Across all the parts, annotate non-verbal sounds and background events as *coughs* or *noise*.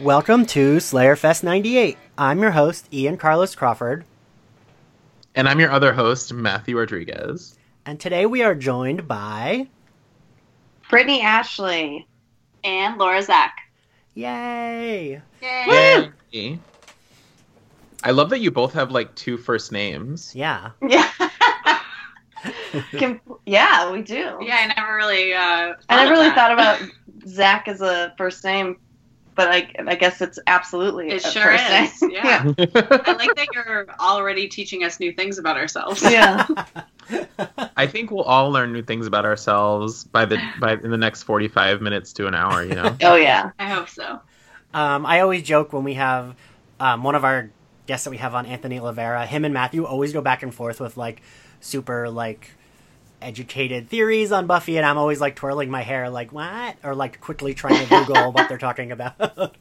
Welcome to Slayerfest 98. I'm your host, Ian Carlos Crawford, And I'm your other host, Matthew Rodriguez. and today we are joined by. Brittany Ashley. and Laura Zak. Yay! Yay! Yay. I love that you both have like two first names. Yeah. Yeah. Com- yeah, we do. Yeah, I never really. Uh, I never really that. thought about Zach as a first name, but I, I guess it's absolutely It a sure first is, *laughs* name. yeah. I like that you're already teaching us new things about ourselves. yeah. *laughs* I think we'll all learn new things about ourselves by the by in the next 45 minutes to an hour, you know. *laughs* Oh yeah. I hope so. Um, I always joke when we have um, one of our guests that we have on, Anthony Lavera, him and Matthew always go back and forth with like super like educated theories on Buffy, and I'm always like twirling my hair, like what, or like quickly trying to Google *laughs* what they're talking about.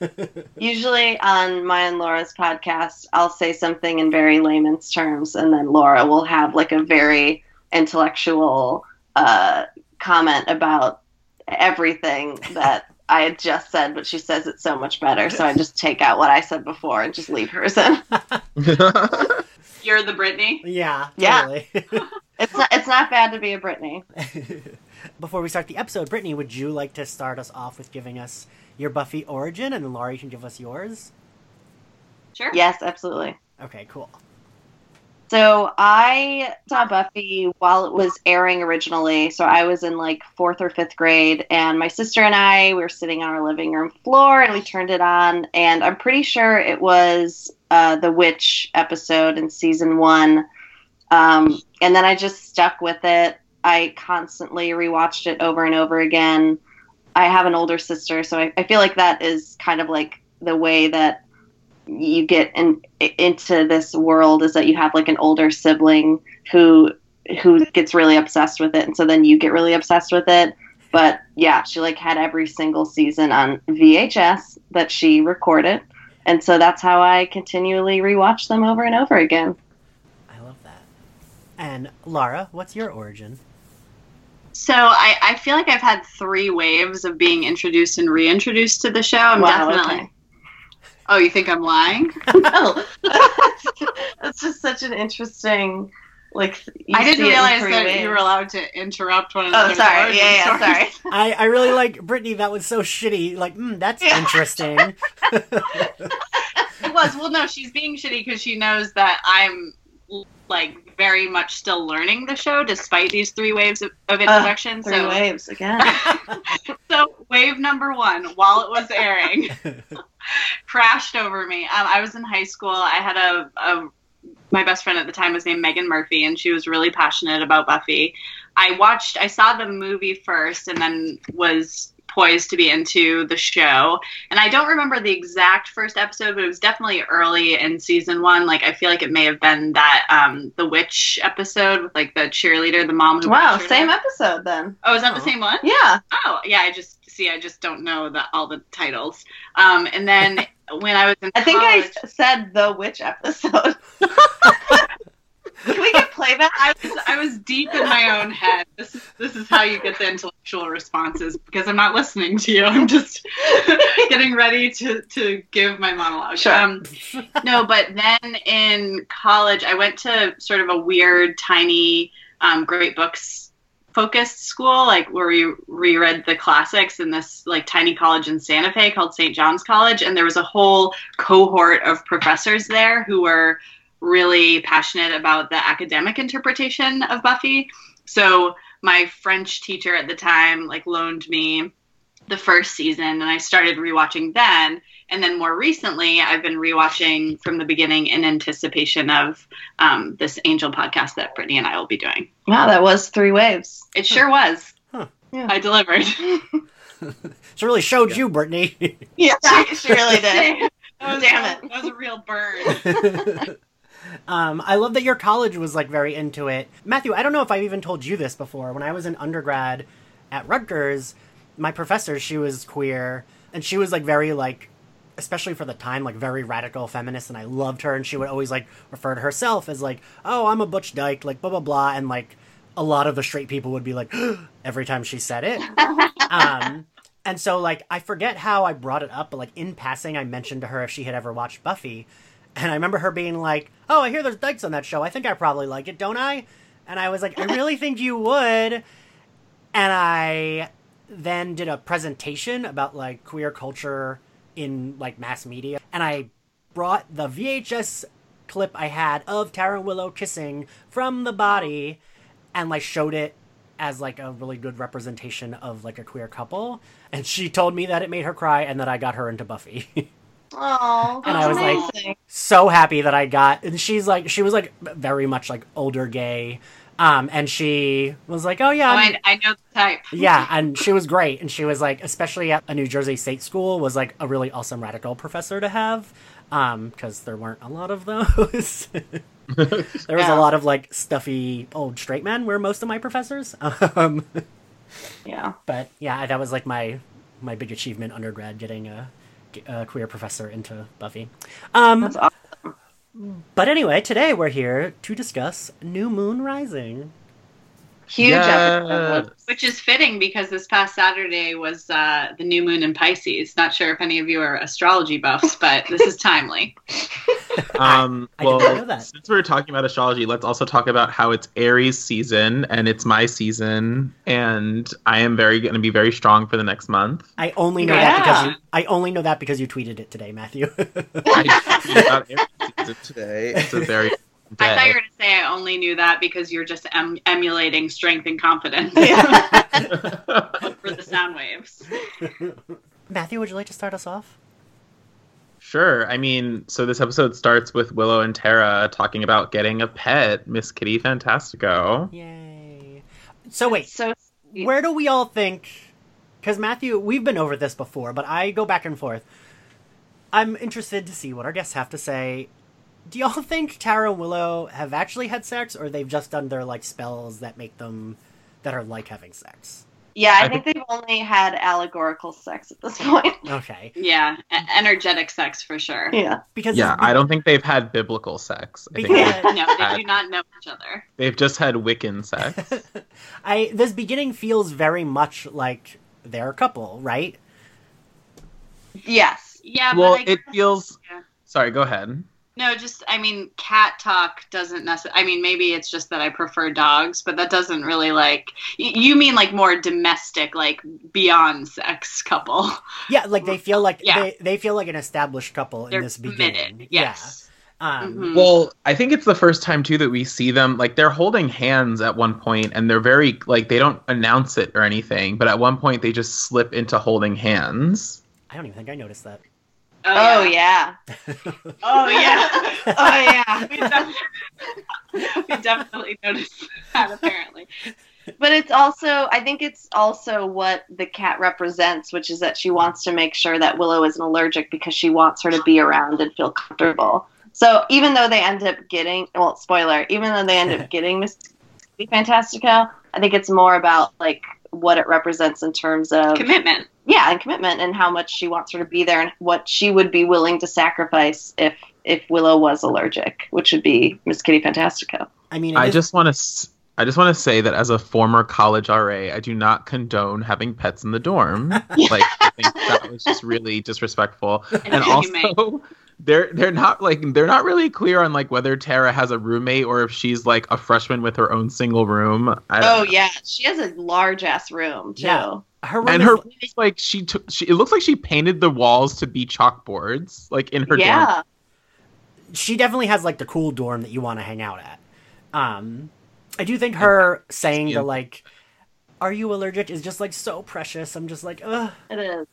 *laughs* Usually on my and Laura's podcast, I'll say something in very layman's terms, and then Laura will have like a very intellectual uh, comment about everything that I had just said, but she says it so much better. So I just take out what I said before and just leave hers in. *laughs* You're the Brittany. yeah, Yeah. Totally. It's not, it's not bad to be a Brittany. *laughs* Before we start the episode, Brittany, would you like to start us off with giving us your Buffy origin, and Laurie you can give us yours? Sure. Yes, absolutely. Okay, cool. So I saw Buffy while it was airing originally. So I was in like fourth or fifth grade, and my sister and I we were sitting on our living room floor, and we turned it on, and I'm pretty sure it was uh, the witch episode in season one. Um, and then I just stuck with it. I constantly rewatched it over and over again. I have an older sister, so I, I feel like that is kind of like the way that you get in, into this world is that you have like an older sibling who who gets really obsessed with it and so then you get really obsessed with it but yeah she like had every single season on VHS that she recorded and so that's how I continually rewatch them over and over again. And Laura, what's your origin? So I, I feel like I've had three waves of being introduced and reintroduced to the show. I'm Wow, definitely. okay. *laughs* Oh, you think I'm lying? *laughs* no *laughs* that's just such an interesting like I didn't see it in realize that ways. you were allowed to interrupt one another. oh sorry yeah yeah sorry I, I really like Brittany. That was so shitty. Like, mm, that's Yeah. interesting. It was. Well, no, she's being shitty because she knows that I'm like very much still learning the show despite these three waves of, of introduction. three so, waves again *laughs* so wave number one, while it was airing, *laughs* crashed over me. Um, I was in high school. I had a, a my best friend at the time was named Megan Murphy, and she was really passionate about Buffy. I watched, I saw the movie first, and then was poised to be into the show. And I don't remember the exact first episode, but it was definitely early in season one. Like I feel like it may have been that um, the witch episode with like the cheerleader, the mom who wow same her. episode then Oh, is that the Oh. same one? yeah Oh, yeah. I just see. I just don't know the all the titles. Um, and then *laughs* when I was in I think I said the witch episode. Can *laughs* we get playback? I was I was deep in my own head. This is this is how you get the intellectual responses because I'm not listening to you. I'm just *laughs* getting ready to to give my monologue. Sure. Um, no, but then in college, I went to sort of a weird, tiny, um, great books focused school, like where we reread the classics in this like tiny college in Santa Fe called St. John's College, and there was a whole cohort of professors there who were really passionate about the academic interpretation of Buffy. So my French teacher at the time like loaned me the first season and I started rewatching then. And then more recently, I've been rewatching from the beginning in anticipation of um, this Angel podcast that Brittany and I will be doing. Wow, that was three waves. It sure was. Huh. Yeah. I delivered. *laughs* She really showed you, Brittany. Yeah, she, she *laughs* really did. That was, Damn it. That was a real burn. *laughs* um, I love that your college was like very into it. Matthew, I don't know if I've even told you this before. When I was in undergrad at Rutgers, my professor, she was queer, and she was like very like especially for the time, like very radical feminist, and I loved her. And she would always like refer to herself as like, "Oh, I'm a butch dyke," like blah blah blah, and like a lot of the straight people would be like *gasps* every time she said it. *laughs* um, And so, like, I forget how I brought it up, but, like, in passing, I mentioned to her if she had ever watched Buffy. And I remember her being like, Oh, I hear there's dykes on that show. I think I probably like it, don't I? And I was like, I really think you would. And I then did a presentation about, like, queer culture in, like, mass media. And I brought the VHS clip I had of Tara Willow kissing from the body and, like, showed it as like a really good representation of like a queer couple and she told me that it made her cry and that I got her into Buffy. *laughs* Oh, And I was like- so happy that I got and she's like she was like very much like older gay um and she was like oh yeah Oh, I, I know the type. *laughs* yeah and she was great and she was like especially at a New Jersey state school was like a really awesome radical professor to have um because there weren't a lot of those *laughs* there was Yeah. a lot of like stuffy old straight men were most of my professors *laughs* um yeah. but yeah, that was like my my big achievement undergrad, getting a, a queer professor into Buffy. Um, awesome. but anyway, today we're here to discuss New Moon Rising. Huge episode. Which is fitting because this past Saturday was uh, the new moon in Pisces. Not sure if any of you are astrology buffs, but this is timely. *laughs* Um, I did not well, know that. since we're talking about astrology, let's also talk about how it's Aries season and it's my season, and I am very going to be very strong for the next month. I only know that because you. I only know that because you tweeted it today, Matthew. *laughs* I tweeted about Aries season today. It's a very *laughs* I thought you day. were going to say I only knew that because you're just em- emulating strength and confidence Yeah. *laughs* for the sound waves. Matthew, would you like to start us off? Sure. I mean, so this episode starts with Willow and Tara talking about getting a pet, Miss Kitty Fantastico. Yay! So wait, so where do we all think? Because Matthew, we've been over this before, but I go back and forth. I'm interested to see what our guests have to say. Do y'all *laughs* think Tara and Willow have actually had sex, or they've just done their like spells that make them that are like having sex? yeah, I I think they've only had allegorical sex at this *laughs* point. Okay, Yeah, e- energetic sex for sure. yeah. because Yeah, I don't think they've had biblical sex. I Because- they've, No, they do not know each other. they've just had Wiccan sex. *laughs* I this beginning feels very much like they're a couple, right? Yes. Yeah, well, but I it guess- feels. Yeah. Sorry, go ahead. No, just I mean, cat talk doesn't necessarily. I mean, maybe it's just that I prefer dogs, but that doesn't really like. y- You mean like more domestic, like beyond sex couple? Yeah, like they feel like Yeah. they, they feel like an established couple They're in this committed. beginning. Yes. Yeah. Um, Mhm. Well, I think it's the first time too that we see them like they're holding hands at one point, and they're very like they don't announce it or anything, but at one point they just slip into holding hands. I don't even think I noticed that. Oh, oh, yeah. *laughs* Oh yeah. Oh yeah. we, definitely, *laughs* we definitely noticed that apparently. But it's also, I think it's also what the cat represents, which is that she wants to make sure that Willow isn't allergic because she wants her to be around and feel comfortable. So even though they end up getting, well, spoiler, even though they end up *laughs* getting Miss Fantastico, I think it's more about like what it represents in terms of Commitment. Yeah, and commitment and how much she wants her to be there and what she would be willing to sacrifice if if Willow was allergic, which would be Miss Kitty Fantastico. I mean, I is- just want to. I just want to say that as a former college RA, I do not condone having pets in the dorm. *laughs* like, I think that was just really disrespectful. *laughs* And inhumane. also, they're they're not like they're not really clear on like whether Tara has a roommate or if she's like a freshman with her own single room. I Oh know. yeah, she has a large ass room too. Yeah. Her and her is like she took. She, it looks like she painted the walls to be chalkboards, like in her dorm. yeah. she definitely has like the cool dorm that you want to hang out at. Um, I do think her saying Yeah. the like, "Are you allergic?" is just like so precious. I'm just like, ugh. It is.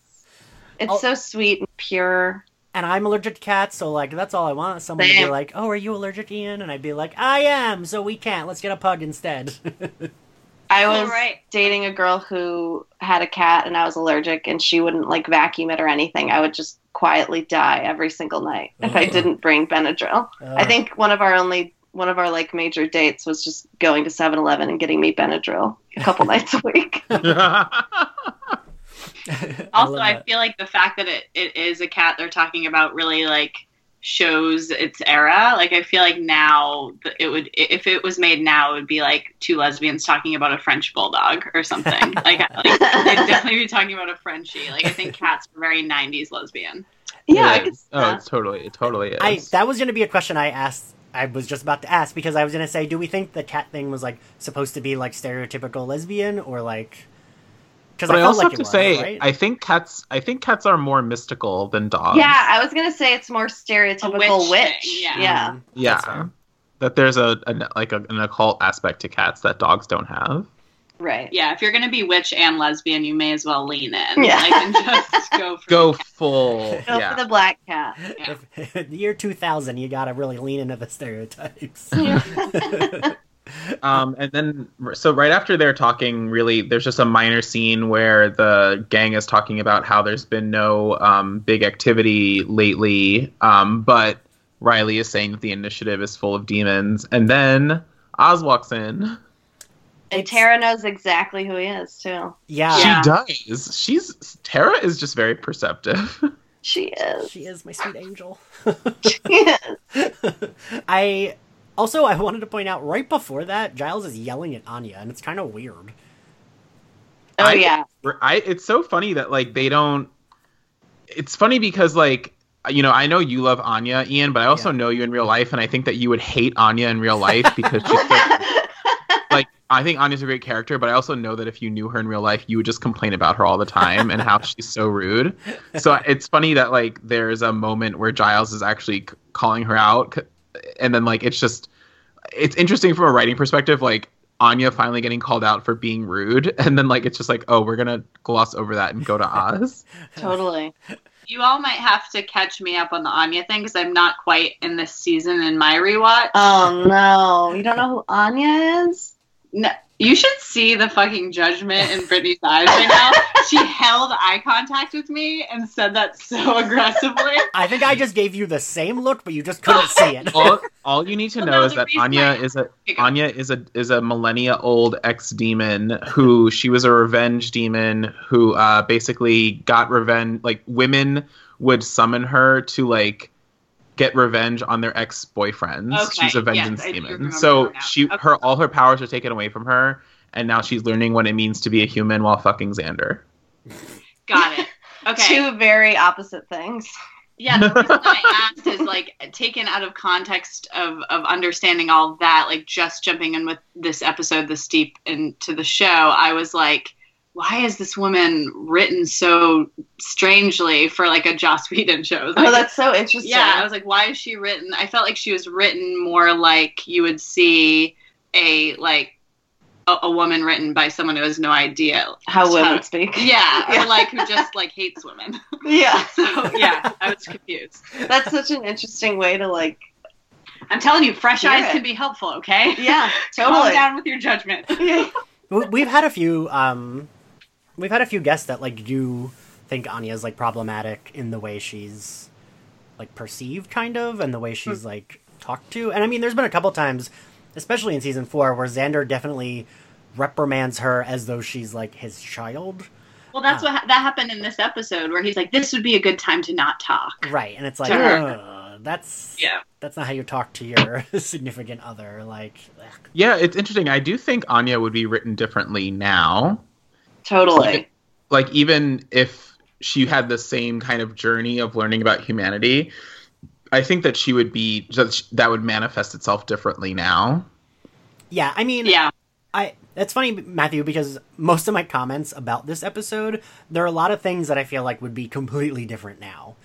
It's Oh. so sweet and pure. And I'm allergic to cats, so like that's all I want. Someone to be like, "Oh, are you allergic, Ian?" And I'd be like, "I am." So we can't. Let's get a pug instead. *laughs* I Oh, was right. dating a girl who had a cat and I was allergic and she wouldn't like vacuum it or anything. I would just quietly die every single night if I didn't bring Benadryl. I uh. think one of our only one of our like major dates was just going to 7-Eleven and getting me Benadryl a couple *laughs* nights a week. *laughs* Also, love I, feel like the fact that it, it is a cat they're talking about really like shows its era. Like I feel like now it would if it was made now it would be like two lesbians talking about a French bulldog or something. *laughs* like, like they'd definitely be talking about a Frenchie. Like I think Cat's were very '90s lesbian. Yeah, It I could is. Oh, it's totally, it totally is. I that was going to be a question I asked. I was just about to ask because I was going to say, do we think the cat thing was like supposed to be like stereotypical lesbian or like? Because but I, also like have to was, say, right? I think cats, I think cats are more mystical than dogs. Yeah, I was gonna say it's more stereotypical witch witch. thing, yeah. yeah. Mm, that's yeah. That there's a, an like a, an occult aspect to cats that dogs don't have. right. Yeah, if you're gonna be witch and lesbian, you may as well lean in. Yeah. Like and just *laughs* go for Go the full, Go yeah. for the black cat. Yeah. If, *laughs* the year 2000, you got to really lean into the stereotypes. *laughs* Um, and then, so right after they're talking, really, there's just a minor scene where the gang is talking about how there's been no um, big activity lately, um, but Riley is saying that the initiative is full of demons. And then Oz walks in. And Tara knows exactly who he is too. yeah, Yeah. She does. She's Tara is just very perceptive. She is. she is my sweet angel. She is. *laughs* I also I wanted to point out right before that Giles is yelling at Anya, and it's kind of weird. Oh I- yeah. I it's so funny that like they don't. It's funny because like you know I know you love Anya, Ian, but I also Yeah. know you in real life, and I think that you would hate Anya in real life because she's so, *laughs* like I think Anya's a great character, but I also know that if you knew her in real life, you would just complain about her all the time and how she's so rude. So *laughs* it's funny that like there's a moment where Giles is actually c- calling her out, c- and then like it's just it's interesting from a writing perspective, like. Anya finally getting called out for being rude, *laughs* and then like it's just like, oh, we're gonna gloss over that and go to Oz. *laughs* totally. You all might have to catch me up on the Anya thing because I'm not quite in this season in my rewatch. Oh no. You don't know who Anya is? No, you should see the fucking judgment in Brittany's *laughs* eyes right now. she held eye contact with me and said that so *laughs* aggressively. I think I just gave you the same look, but you just couldn't *laughs* see it. all, all you need to Well, know is that Anya is a Anya is a is a millennia old ex demon who she was a revenge demon who uh, basically got revenge. Like women would summon her to like get revenge on their ex boyfriends. Okay, She's a vengeance I do demon. So she Okay. her all her powers are taken away from her, and now she's learning what it means to be a human while fucking Xander. Got it. *laughs* Okay. Two very opposite things. Yeah, the reason I asked is like taken out of context of of understanding all of that, like just jumping in with this episode this deep into the show, I was like, why is this woman written so strangely for like a Joss Whedon show? Like, oh, that's so interesting. yeah, I was like, why is she written? I felt like she was written more like you would see a like a, a woman written by someone who has no idea how women speak. Yeah, *laughs* Yeah. or like who just like hates women. *laughs* Yeah. *laughs* So yeah, I was confused. That's such an interesting way to like. I'm telling you, fresh Hear eyes it. can be helpful. Okay. Yeah, totally. Calm totally. down with your judgment. We- We've had a few. Um, we've had a few guests that like do think Anya's like problematic in the way she's like perceived, kind of, and the way hmm. she's like talked to. And I mean, there's been a couple times, especially in season four, where Xander definitely reprimands her as though she's like his child. Well, that's uh, what ha- that happened in this episode where he's like, "This would be a good time to not talk." Right, and it's like, Sure. That's Yeah. that's not how you talk to your *laughs* significant other. Like, ugh. Yeah, it's interesting. I do think Anya would be written differently now. Totally. like even if she had the same kind of journey of learning about humanity i think that she would be just that would manifest itself differently now yeah. I mean, Yeah. I it's funny, Matthew, because most of my comments about this episode, there are a lot of things that I feel like would be completely different now.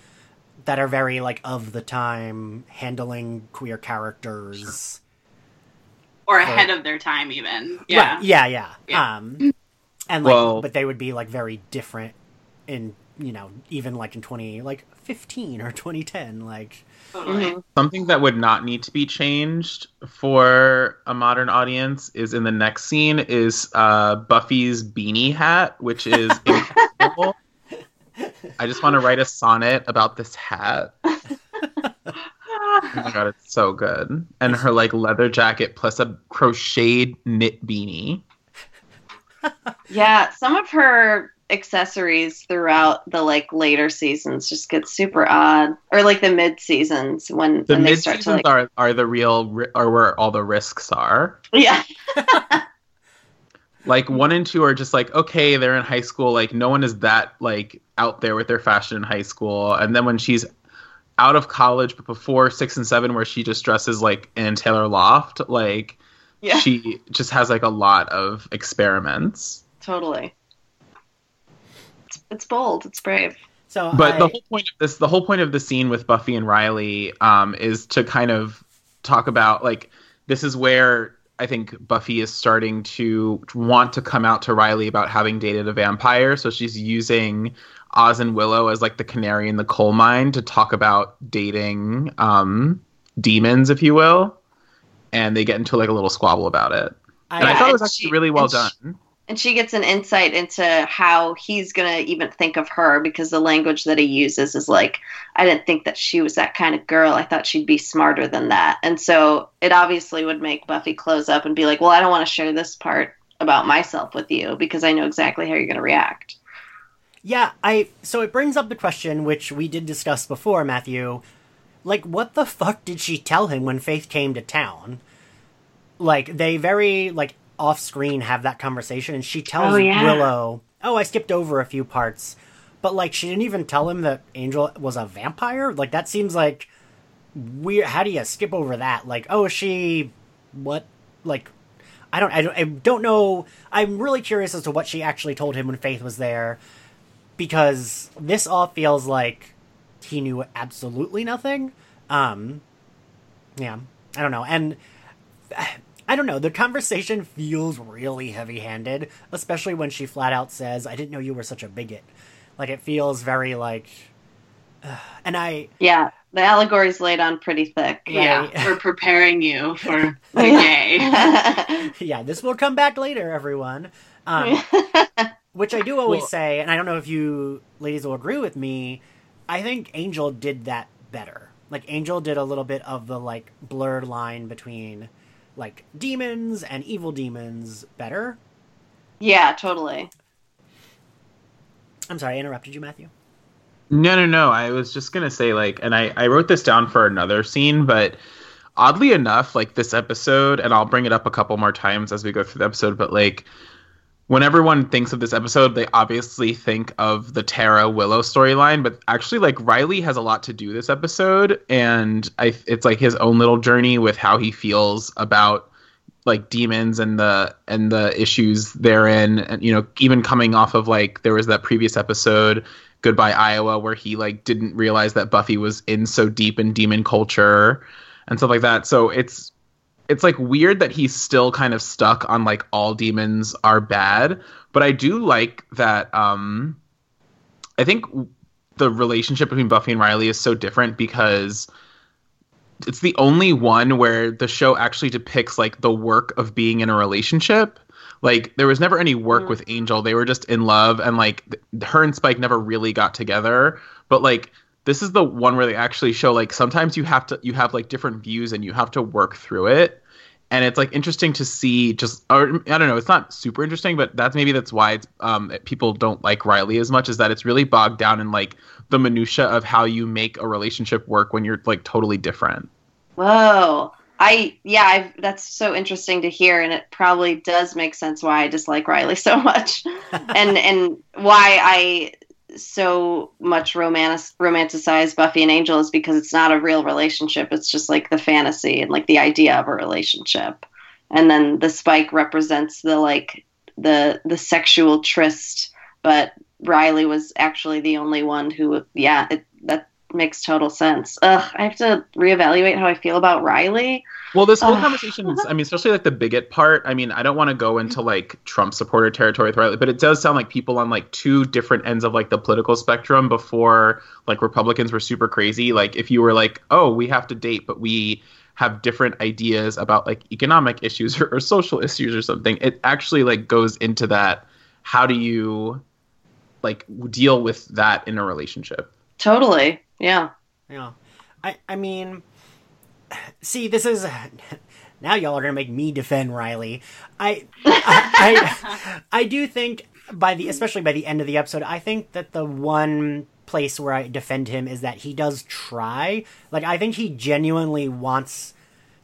That are very like of the time, handling queer characters. Or ahead of their time, even. Yeah. Right, yeah, yeah. Yeah. Um and like Well- but they would be like very different in you know, even like in twenty like fifteen or twenty ten, like Totally. Mhm. something that would not need to be changed for a modern audience is in the next scene is uh, buffy's beanie hat which is *laughs* incredible i just want to write a sonnet about this hat oh my god it's so good and her like leather jacket plus a crocheted knit beanie Yeah, some of her accessories throughout the like later seasons just get super odd, or like the mid seasons when The when mid seasons like are are the real are where all the risks are. yeah *laughs* Like one and two are just like okay, they're in high school. Like no one is that like out there with their fashion in high school. And then when she's out of college, but before six and seven, where she just dresses like Ann Taylor Loft, like yeah she just has like a lot of experiments. totally. It's, it's bold. It's brave. So, But I, the whole point of this, the whole point of the scene with Buffy and Riley, um, is to kind of talk about like this is where I think Buffy is starting to want to come out to Riley about having dated a vampire. So she's using Oz and Willow as like the canary in the coal mine to talk about dating um, demons, if you will. And they get into like a little squabble about it. I, And I Yeah, thought it was actually she- really well and she- done. And she gets an insight into how he's going to even think of her because the language that he uses is like, I didn't think that she was that kind of girl. I thought she'd be smarter than that. And so it obviously would make Buffy close up and be like, Well, I don't want to share this part about myself with you because I know exactly how you're going to react. Yeah, I so it brings up the question which we did discuss before, Matthew. Like what the fuck did she tell him when Faith came to town? Like they very like off screen have that conversation and she tells Oh, yeah. Willow, "Oh, I skipped over a few parts." But like she didn't even tell him that Angel was a vampire? Like that seems like weird. How do you skip over that? Like, oh, she what like I don't, I don't, I don't know. I'm really curious as to what she actually told him when Faith was there, because this all feels like he knew absolutely nothing. Um, yeah, I don't know, and I don't know. The conversation feels really heavy-handed, especially when she flat out says, "I didn't know you were such a bigot." Like it feels very like, *sighs* and I Yeah, the allegory's laid on pretty thick. Yeah, *laughs* Right. we're preparing you for *laughs* the gay. *laughs* yeah, this will come back later, everyone. Um, which I do always Well- say, and I don't know if you ladies will agree with me. I think Angel did that better. Like Angel did a little bit of the like blurred line between like demons and evil demons better. yeah, totally. I'm sorry, I interrupted you, Matthew. No, no, no. I was just gonna say like, and I I wrote this down for another scene, but oddly enough, like this episode, and I'll bring it up a couple more times as we go through the episode, but like. When everyone thinks of this episode, they obviously think of the Tara Willow storyline, but actually, like Riley has a lot to do this episode, and I, it's like his own little journey with how he feels about like demons and the and the issues therein, and you know, even coming off of like there was that previous episode Goodbye Iowa, where he like didn't realize that Buffy was in so deep in demon culture and stuff like that. So it's it's like weird that he's still kind of stuck on like all demons are bad, but I do like that. Um, I think the relationship between Buffy and Riley is so different because it's the only one where the show actually depicts like the work of being in a relationship. Like there was never any work Mm. with Angel. They were just in love and like th- her and Spike never really got together. But like this is the one where they actually show like sometimes you have to you have like different views and you have to work through it. And it's like interesting to see just or I don't know, it's not super interesting, but that's maybe that's why it's um people don't like Riley as much is that it's really bogged down in like the minutia of how you make a relationship work when you're like totally different. Whoa. I yeah, I've, that's so interesting to hear, and it probably does make sense why I dislike Riley so much, *laughs* and and why I so much romantic romanticized Buffy and Angel is because it's not a real relationship. It's just like the fantasy and like the idea of a relationship, and then the Spike represents the like the the sexual tryst, but Riley was actually the only one who yeah it, that makes total sense. Ugh, I have to reevaluate how I feel about Riley. Well, this whole conversation, is- I mean, especially like the bigot part. I mean, I don't want to go into like Trump supporter territory with Riley, but it does sound like people on like two different ends of like the political spectrum before like Republicans were super crazy. Like if you were like, oh, we have to date, but we have different ideas about like economic issues or, *laughs* or social issues or something, it actually like goes into that. How do you like deal with that in a relationship? Totally. Yeah. Yeah. I I mean see this is now y'all are gonna make me defend Riley. I I, I I do think by the especially by the end of the episode, I think that the one place where I defend him is that he does try. Like I think he genuinely wants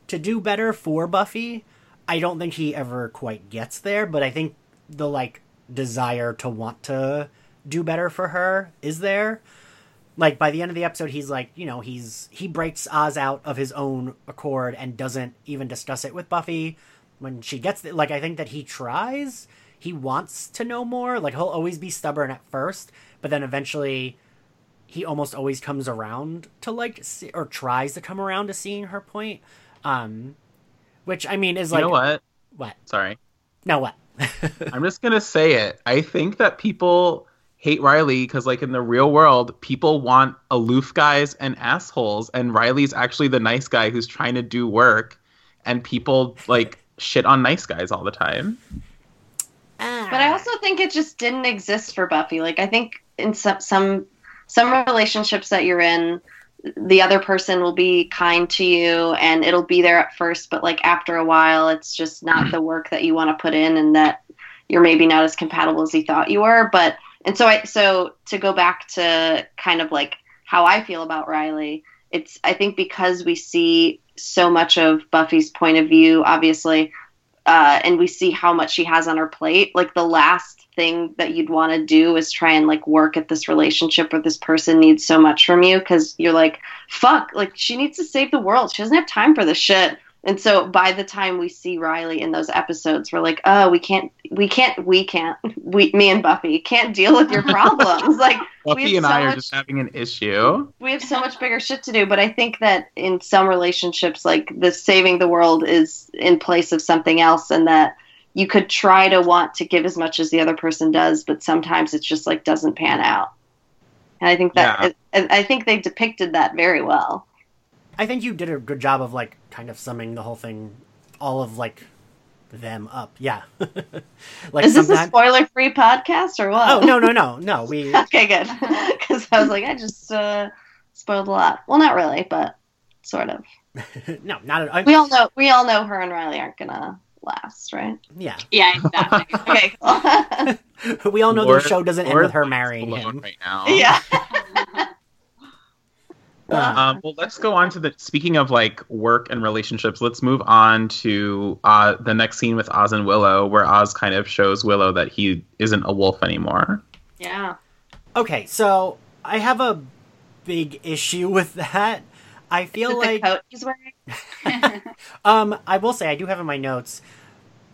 to do better for Buffy. I don't think he ever quite gets there, but I think the like desire to want to do better for her is there. Like by the end of the episode he's like, you know, he's he breaks Oz out of his own accord and doesn't even discuss it with Buffy when she gets the, like I think that he tries, he wants to know more, like he'll always be stubborn at first, but then eventually he almost always comes around to like see, or tries to come around to seeing her point. Um which I mean is like you know what? what? Sorry. No what? *laughs* I'm just gonna say it. I think that people hate Riley because, like, in the real world, people want aloof guys and assholes, and Riley's actually the nice guy who's trying to do work, and people like shit on nice guys all the time. But I also think it just didn't exist for Buffy. Like I think in some some some relationships that you're in, the other person will be kind to you and it'll be there at first, but like after a while it's just not mm. the work that you want to put in and that you're maybe not as compatible as you thought you were. But and so I so to go back to kind of like how I feel about Riley, it's I think because we see so much of Buffy's point of view, obviously, uh, and we see how much she has on her plate. Like the last thing that you'd want to do is try and like work at this relationship where this person needs so much from you because you're like, fuck, like she needs to save the world. She doesn't have time for this shit. And so by the time we see Riley in those episodes, we're like, oh, we can't, we can't, we can't, we, me and Buffy can't deal with your problems. like *laughs* Buffy and so I are much- just having an issue. we have so much bigger shit to do but i think that in some relationships like the saving the world is in place of something else and that you could try to want to give as much as the other person does but sometimes it just like doesn't pan out and i think that Yeah. and i think they depicted that very well I think you did a good job of like kind of summing the whole thing, all of like them up. Yeah. *laughs* like is this a sometime- spoiler free podcast or what Oh no no no no we *laughs* okay good *laughs* because i was like i just uh spoiled a lot well not really but sort of no not at all. we all know we all know her and riley aren't gonna last right yeah Yeah, exactly. okay cool. we all know Lord- the show doesn't end with her marrying him. right now. yeah Um, well, let's go on to the. Speaking of like work and relationships, let's move on to uh, the next scene with Oz and Willow, where Oz kind of shows Willow that he isn't a wolf anymore. yeah Okay, so I have a big issue *laughs* with that. I Is feel it like the coat he's wearing? *laughs* *laughs* Um, I will say I do have in my notes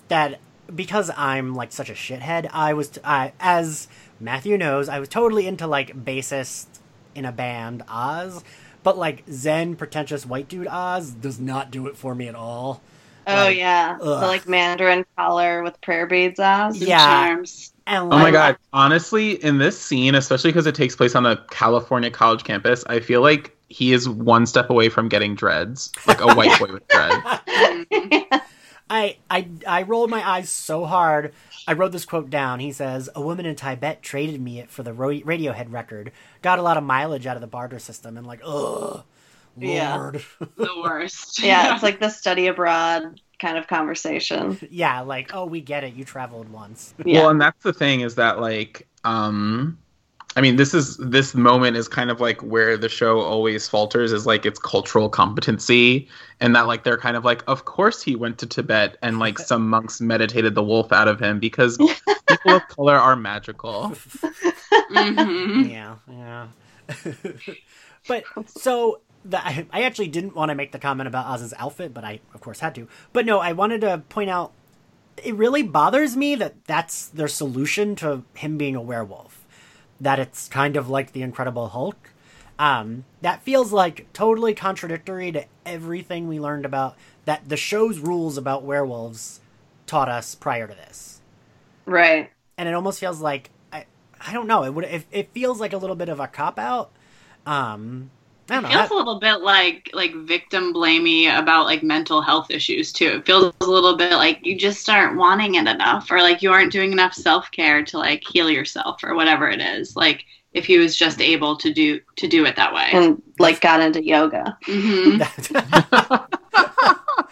that because I'm like such a shithead, I was t- I, as Matthew knows, I was totally into like bassist in a band Oz, but like Zen pretentious white dude Oz does not do it for me at all. Oh Like, yeah, ugh. the like Mandarin collar with prayer beads Oz. Yeah. Charms. And Oh my god! Honestly, in this scene, especially because it takes place on a California college campus, I feel like he is one step away from getting dreads, like a white boy with dreads. *laughs* *laughs* I, I I rolled my eyes so hard. I wrote this quote down. He says, "A woman in Tibet traded me it for the Radiohead record. Got a lot of mileage out of the barter system." And like, ugh, Yeah. Lord. The worst. *laughs* yeah, *laughs* it's like the study abroad kind of conversation. yeah, like, oh, we get it. You traveled once. Yeah. Well, and that's the thing is that like, um, I mean, this is this moment is kind of like where the show always falters is like its cultural competency, and that like they're kind of like, of course he went to Tibet and like some monks meditated the wolf out of him because *laughs* people of color are magical. Mhm. yeah, yeah. *laughs* but so the, I, I actually didn't want to make the comment about Oz's outfit, but I of course had to. But no, I wanted to point out it really bothers me that that's their solution to him being a werewolf. That it's kind of like the Incredible Hulk. Um, that feels like totally contradictory to everything we learned about that the show's rules about werewolves taught us prior to this Right. and it almost feels like I, I don't know. It would it, it feels like a little bit of a cop out. Um, I don't It know. feels I- a little bit like like victim blamey about like mental health issues too. It feels a little bit like you just aren't wanting it enough, or like you aren't doing enough self care to like heal yourself, or whatever it is. Like if he was just able to do to do it that way. And like got into yoga. hmm *laughs*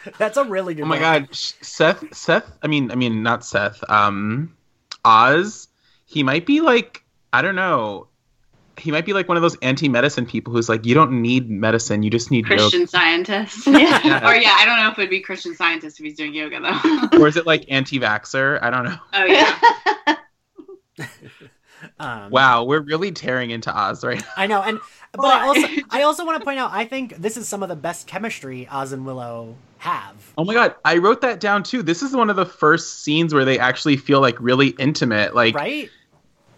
*laughs* That's a really good. Oh my one. god, Seth! Seth! I mean, I mean, not Seth. Um, Oz he might be like I don't know. He might be like one of those anti-medicine people who's like, you don't need medicine, you just need Christian yoga. scientist. *laughs* Yeah. Yeah. *laughs* or yeah, I don't know if it would be Christian scientist if he's doing yoga though. *laughs* Or is it like anti-vaxer? I don't know. oh yeah. Um, Wow, we're really tearing into Oz right now. I know, and but I also I also want to point out I think this is some of the best chemistry Oz and Willow have. Oh my god, I wrote that down too. This is one of the first scenes where they actually feel like really intimate. Like Right?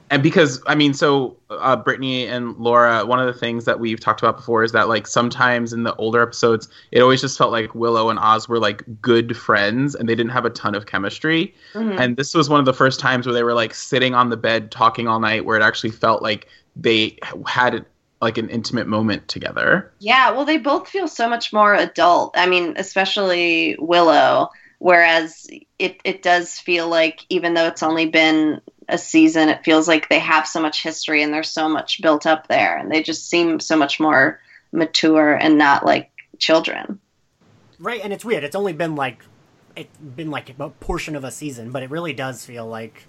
And because I mean, so uh, Brittany and Laura, one of the things that we've talked about before is that like sometimes in the older episodes, it always just felt like Willow and Oz were like good friends, and they didn't have a ton of chemistry. Mhm. And this was one of the first times where they were like sitting on the bed talking all night, where it actually felt like they had like an intimate moment together. Yeah, well, they both feel so much more adult. I mean, especially Willow, whereas it, it does feel like, even though it's only been a season, it feels like they have so much history and there's so much built up there. And they just seem so much more mature and not like children. Right, and it's weird. It's only been like it's been like a portion of a season, but it really does feel like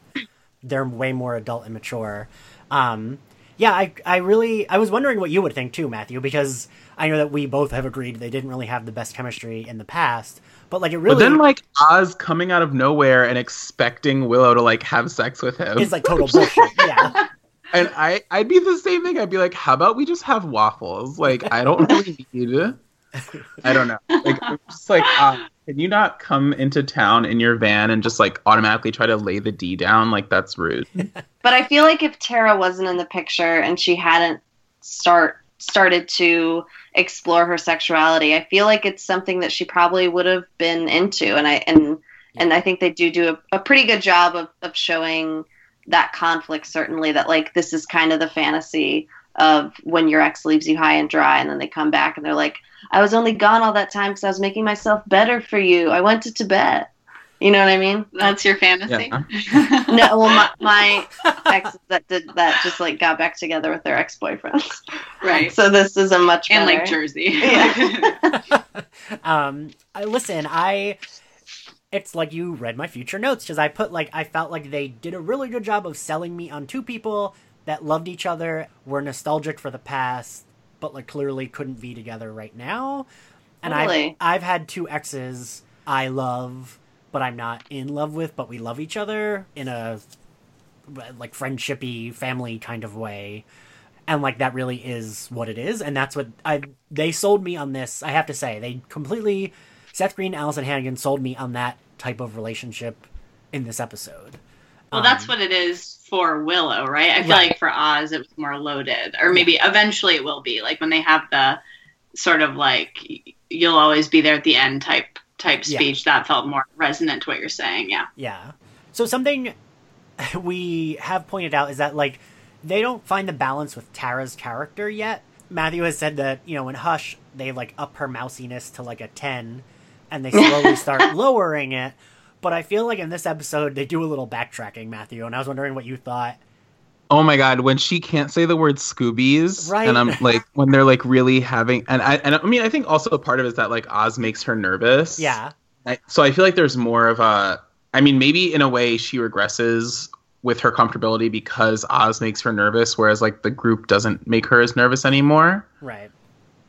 they're way more adult and mature. Um, yeah, I I really I was wondering what you would think too, Matthew, because I know that we both have agreed they didn't really have the best chemistry in the past, but like it really But then like Oz coming out of nowhere and expecting Willow to like have sex with him. is like total bullshit. Yeah, *laughs* And I, I'd be the same thing. I'd be like, how about we just have waffles? Like, I don't really *laughs* need. I don't know. Like, I'm just like, uh, can you not come into town in your van and just like automatically try to lay the D down? Like, that's rude. *laughs* But I feel like if Tara wasn't in the picture and she hadn't start started to explore her sexuality, I feel like it's something that she probably would have been into. And I and and I think they do do a, a pretty good job of, of showing that conflict. Certainly, that like this is kind of the fantasy of when your ex leaves you high and dry, and then they come back and they're like, "I was only gone all that time because I was making myself better for you. I went to Tibet." You know what I mean? That's your fantasy. *laughs* No, well, my, my *laughs* exes that did that just like got back together with their ex boyfriends. right. So this is a much and better. like Jersey. Yeah. *laughs* um, I listen. I it's like you read my future notes because I put like I felt like they did a really good job of selling me on two people that loved each other, were nostalgic for the past, but like clearly couldn't be together right now. And Totally. I've I've had two exes I love, but I'm not in love with, but we love each other in a like friendshipy family kind of way. And like that really is what it is. And that's what i they sold me on this i have to say they completely seth green allison hannigan sold me on that type of relationship in this episode. Well, Um, that's what it is for Willow, right? I feel Right. like for Oz, it was more loaded, or maybe eventually it will be like when they have the sort of like "you'll always be there at the end" type type Yeah. speech. That felt more resonant to what you're saying. Yeah. Yeah. So something *laughs* we have pointed out is that like they don't find the balance with Tara's character yet. Matthew has said that, you know, in Hush, they like up her mousiness to like a 10 and they slowly *laughs* start lowering it. But I feel like in this episode they do a little backtracking, Matthew, and I was wondering what you thought. Oh my god, when she can't say the word Scoobies, Right. and I'm like, when they're like really *laughs* having, and I, and I mean, I think also a part of it is that like Oz makes her nervous. Yeah. I, so I feel like there's more of a. I mean, maybe in a way she regresses with her comfortability because Oz makes her nervous, whereas like the group doesn't make her as nervous anymore. Right.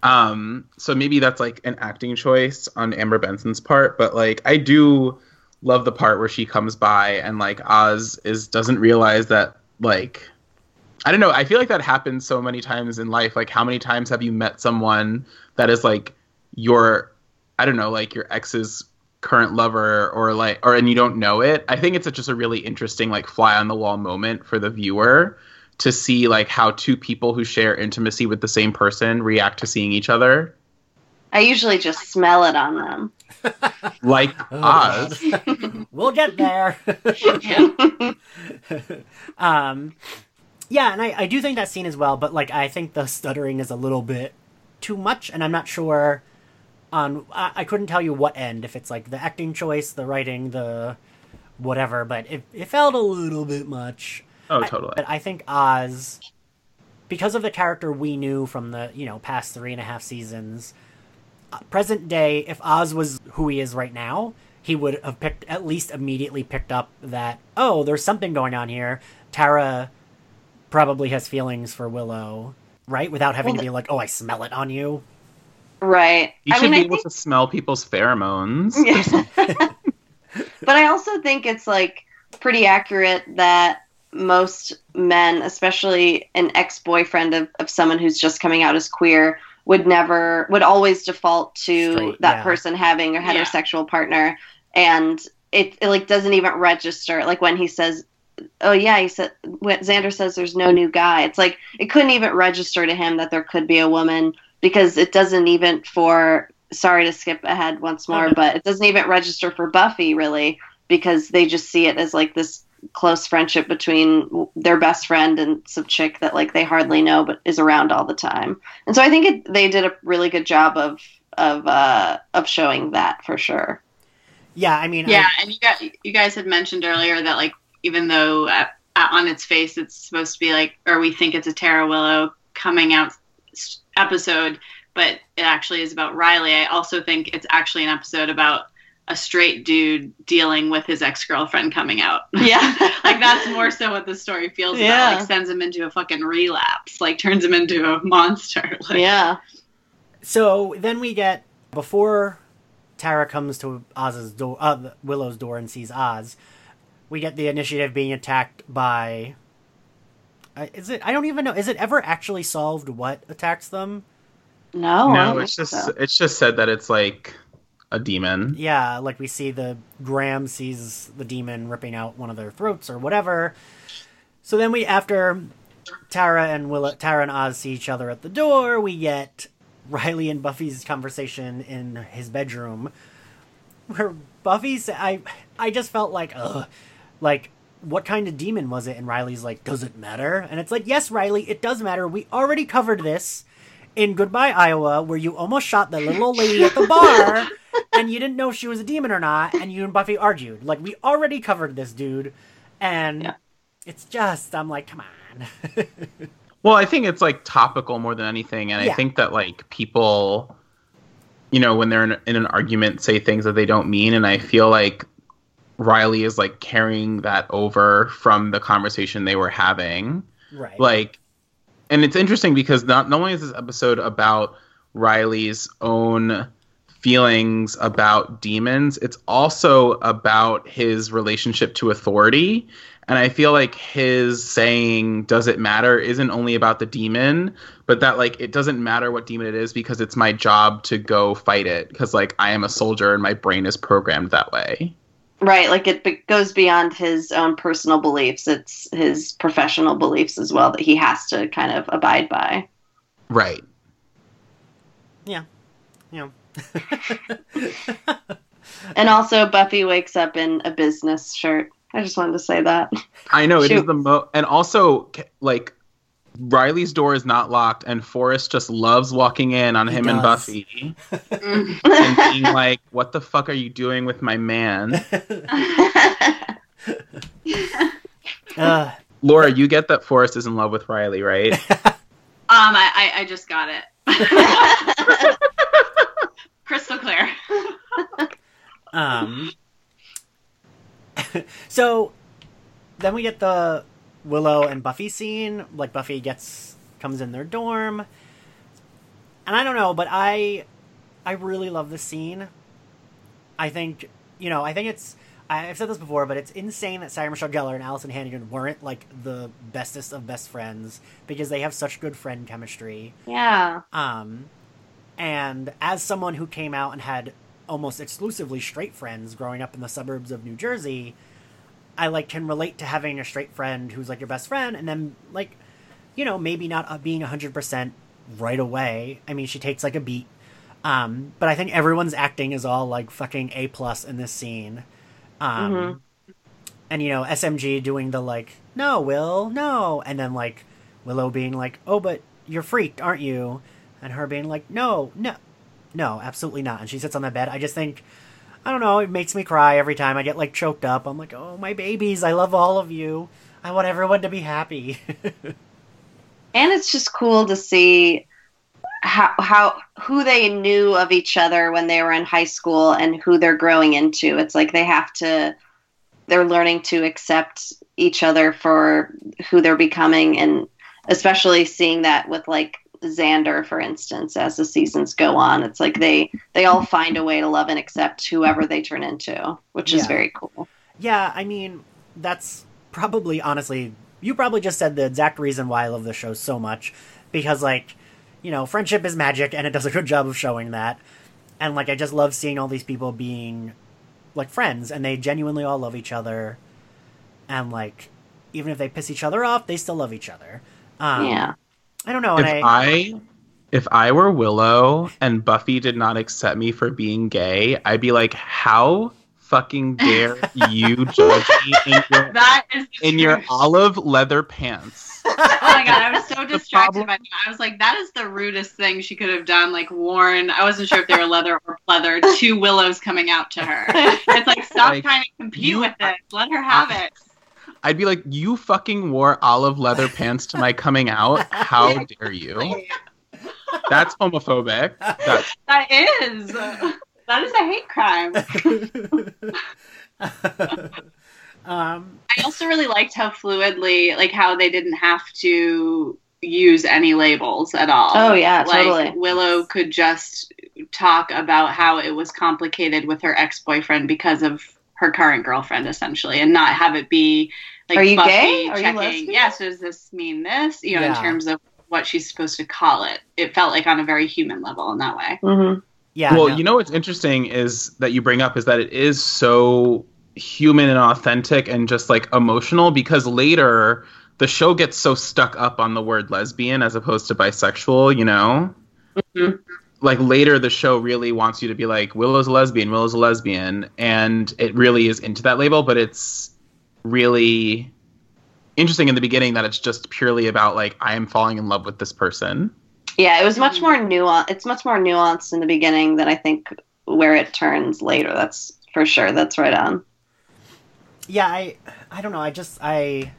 Um, so maybe that's like an acting choice on Amber Benson's part, but like I do love the part where she comes by and like Oz is doesn't realize that like I don't know, I feel like that happens so many times in life. Like how many times have you met someone that is like your I don't know, like your ex's current lover or like or and you don't know it. I think it's a, just a really interesting like fly on the wall moment for the viewer to see like how two people who share intimacy with the same person react to seeing each other I usually just smell it on them. *laughs* like Oh, Oz. *laughs* We'll get there. Yeah. *laughs* um yeah and I, I do think that scene as well but like i think the stuttering is a little bit too much and i'm not sure on i, I couldn't tell you what end if it's like the acting choice the writing the whatever but it, it felt a little bit much Oh, I- totally. but i think oz because of the character we knew from the you know past three and a half seasons uh, present day if oz was who he is right now he would have picked at least immediately picked up that oh there's something going on here Tara probably has feelings for Willow, right? Without having Well, to be like, "Oh, I smell it on you." right. You I should mean, be I able think to smell people's pheromones. *laughs* Yeah. *laughs* but I also think it's like pretty accurate that most men, especially an ex boyfriend of, of someone who's just coming out as queer, would never would always default to Straight, that yeah. person having a Yeah. heterosexual partner and it, it like doesn't even register like when he says oh yeah he said when xander says there's no new guy it's like it couldn't even register to him that there could be a woman because it doesn't even for sorry to skip ahead once more Okay. but it doesn't even register for buffy really because they just see it as like this close friendship between their best friend and some chick that like they hardly know but is around all the time and so i think it, they did a really good job of of uh of showing that for sure Yeah, I mean, Yeah, I- and you got you guys had mentioned earlier that like even though uh, on its face it's supposed to be like or we think it's a Tara Willow coming out episode, but it actually is about Riley. I also think it's actually an episode about a straight dude dealing with his ex girlfriend coming out. *laughs* yeah like that's more so what the story feels Yeah. about. Like sends him into a fucking relapse. Like turns him into a monster. *laughs* Like, yeah So then we get before Tara comes to Oz's door, uh, Willow's door, and sees Oz. We get the initiative being attacked by. Uh, is it? I don't even know. Is it ever actually solved what attacks them? no no, it's just so. it's just said that it's like a demon. Yeah, like we see the Graham sees the demon ripping out one of their throats or whatever. So then we, after Tara and Tara and Oz see each other at the door, we get Riley and Buffy's conversation in his bedroom, where Buffy sa I, I just felt like, ugh, like. What kind of demon was it? And Riley's like, does it matter? And it's like, yes, Riley, it does matter. We already covered this in Goodbye Iowa, where you almost shot the little old lady at the bar, *laughs* and you didn't know if she was a demon or not, and you and Buffy argued. Like we already covered this, dude, and Yeah. it's just I'm like, come on. *laughs* Well, I think it's like topical more than anything, and Yeah. I think that like people, you know, when they're in, in an argument, say things that they don't mean, and I feel like Riley is like carrying that over from the conversation they were having, right. like, and it's interesting because not not only is this episode about Riley's own feelings about demons, it's also about his relationship to authority. And I feel like his saying, does it matter, isn't only about the demon, but that, like, it doesn't matter what demon it is because it's my job to go fight it. Because, like, I am a soldier and my brain is programmed that way. Right, like it be- goes beyond his own personal beliefs. It's his professional beliefs as well that he has to kind of abide by. Right. yeah. Yeah. *laughs* And also, Buffy wakes up in a business shirt. I just wanted to say that. I know it is the mo and also like Riley's door is not locked and Forrest just loves walking in on He him and. Buffy and being *laughs* like, "What the fuck are you doing with my man?" *laughs* Uh, Laura, you get that Forrest is in love with Riley, right? *laughs* Um, I, I, I just got it. Crystal clear. um. so then we get the Willow and Buffy scene. Like Buffy gets comes in their dorm, and I don't know, but I I really love this scene. I think you know I think it's I've said this before, but it's insane that Sarah Michelle Gellar and Alyson Hannigan weren't like the bestest of best friends because they have such good friend chemistry. yeah. Um, and as someone who came out and had almost exclusively straight friends growing up in the suburbs of New Jersey, I like can relate to having a straight friend who's like your best friend, and then like, you know, maybe not uh, being hundred percent right away. I mean, she takes like a beat, um, but I think everyone's acting is all like fucking a plus in this scene. Um, Mhm. and you know, SMG doing the like, no, Will, no, and then like Willow being like, oh, but you're freaked, aren't you? And her being like, no, no, no, absolutely not. And she sits on the bed. I just think, I don't know, it makes me cry every time I get like choked up. I'm like, oh, my babies, I love all of you. I want everyone to be happy. *laughs* And it's just cool to see how how who they knew of each other when they were in high school and who they're growing into. It's like they have to they're learning to accept each other for who they're becoming and especially seeing that with like Xander for instance as the seasons go on it's like they they all find a way to love and accept whoever they turn into which is very cool Yeah, I mean, that's probably honestly, you probably just said the exact reason why I love the show so much. Because, like, you know, friendship is magic and it does a good job of showing that. And, like, I just love seeing all these people being, like, friends and they genuinely all love each other. And, like, even if they piss each other off, they still love each other. Um, yeah I don't know. if And I, I if I were Willow and Buffy did not accept me for being gay, I'd be like, how fucking *laughs* dare you judge me in your, *laughs* That is in your olive leather pants? *laughs* Oh my god, I was so distracted by that. I was like, that is the rudest thing she could have done. Like worn, I wasn't sure if they were leather or pleather. Two willows coming out to her. It's like stop Like, trying to compete you- with it. Let her have it. I'd be like, you fucking wore olive leather pants to my coming out. How *laughs* dare you? That's homophobic. That's That is. That is a hate crime. *laughs* um, I also really liked how fluidly, like how they didn't have to use any labels at all. Oh, yeah, like totally. Willow could just talk about how it was complicated with her ex boyfriend because of her current girlfriend, essentially, and not have it be like Are you Buffy gay? Are you checking. lesbian? yes, does this mean this? You know, Yeah. in terms of what she's supposed to call it. It felt like on a very human level in that way. hmm yeah. well, no. you know what's interesting is that you bring up is that it is so human and authentic and just like emotional because later the show gets so stuck up on the word lesbian as opposed to bisexual, you know? Mhm. Like later the show really wants you to be like Willow's a lesbian, Willow's a lesbian and it really is into that label, but it's really interesting in the beginning that it's just purely about like I am falling in love with this person. Yeah, it was much more nuanced. It's much more nuanced in the beginning than I think where it turns later. That's for sure. That's right on. yeah i i don't know i just i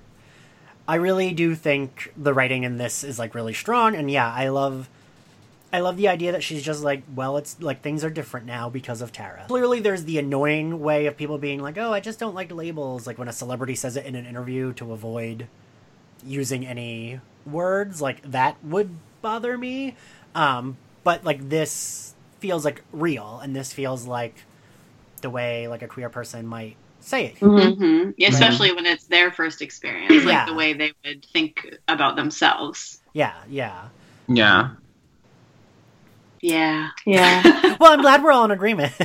i really do think the writing in this is like really strong and yeah i love i love the idea that she's just like well it's like things are different now because of tara clearly there's the annoying way of people being like oh i just don't like labels like when a celebrity says it in an interview to avoid using any words like that would bother me um but like this feels like real and this feels like the way like a queer person might say it Mm-hmm. hmm Especially when it's their first experience, like Yeah. the way they would think about themselves. yeah yeah Yeah. Yeah. Yeah. *laughs* well i'm glad we're all in agreement *laughs*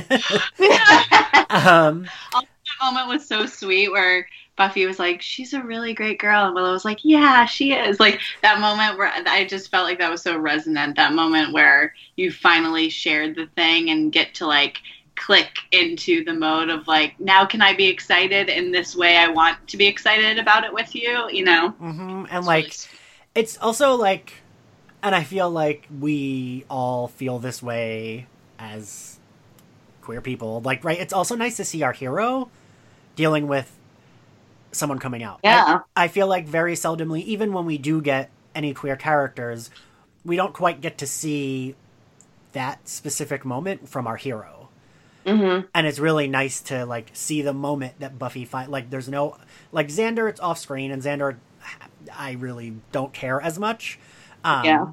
um that moment was so sweet where Buffy was like, "She's a really great girl," and Willow was like, "Yeah, she is." Like that moment where I just felt like that was so resonant. That moment where you finally shared the thing and get to like click into the mode of like, now can I be excited in this way I want to be excited about it with you? You know, hmm and like it's also like and i feel like we all feel this way as queer people like right it's also nice to see our hero dealing with someone coming out Yeah. I, feel like very seldomly even when we do get any queer characters we don't quite get to see that specific moment from our hero hmm and it's really nice to like see the moment that Buffy find like there's no like Xander it's off screen and Xander I really don't care as much. Um, Yeah.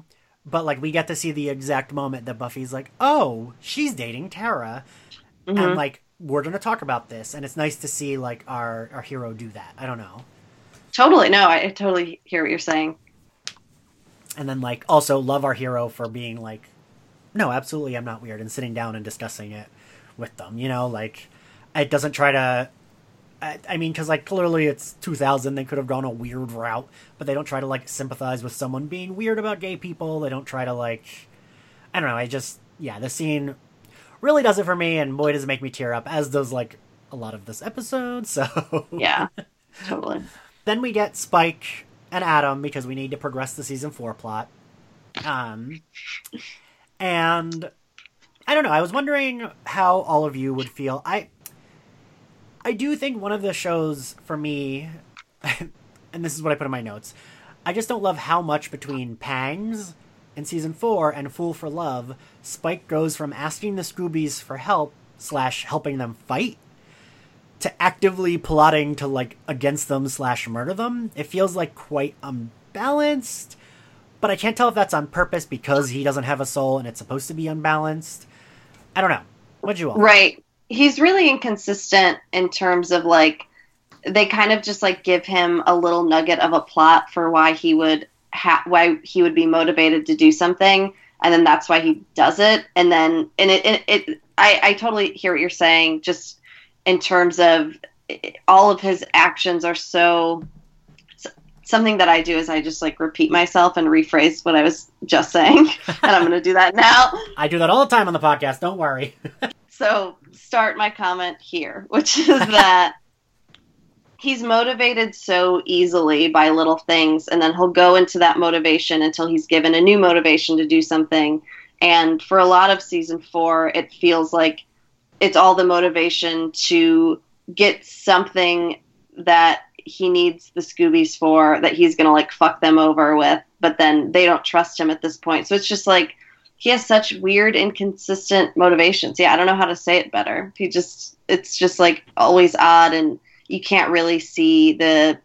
But like we get to see the exact moment that Buffy's like, "Oh, she's dating Tara." And Mhm. like we're going to talk about this and it's nice to see like our our hero do that. I don't know. Totally. No, I, I totally hear what you're saying. And then like also love our hero for being like, "No, absolutely I'm not weird," and sitting down and discussing it with them, you know, like it doesn't try to I, I mean, because like clearly it's 2000, they could have gone a weird route, but they don't try to like sympathize with someone being weird about gay people. They don't try to like, I don't know. I just yeah, the scene really does it for me, and boy does it make me tear up, as does like a lot of this episode. *laughs* So Yeah. totally. then we get Spike and Adam because we need to progress the season four plot. Um, and I don't know. I was wondering how all of you would feel. I I do think one of the shows for me, *laughs* and this is what I put in my notes. I just don't love how much between Pangs in season four and Fool for Love, Spike goes from asking the Scoobies for help slash helping them fight to actively plotting to like against them slash murder them. It feels like quite unbalanced, but I can't tell if that's on purpose because he doesn't have a soul and it's supposed to be unbalanced. I don't know. What'd you all? Right. Right. He's really inconsistent in terms of like they kind of just like give him a little nugget of a plot for why he would ha- why he would be motivated to do something and then that's why he does it and then and it it, it I, I totally hear what you're saying just in terms of all of his actions are so something that I do is I just like repeat myself and rephrase what I was just saying *laughs* and I'm going to do that now *laughs* I do that all the time on the podcast. Don't worry. *laughs* so start my comment here which is *laughs* that he's motivated so easily by little things and then he'll go into that motivation until he's given a new motivation to do something. And for a lot of season 4 it feels like it's all the motivation to get something that he needs the Scoobies for that he's going to like fuck them over with but then they don't trust him at this point. So it's just like he has such weird inconsistent motivations yeah i don't know how to say it better he just it's just like always odd and you can't really see the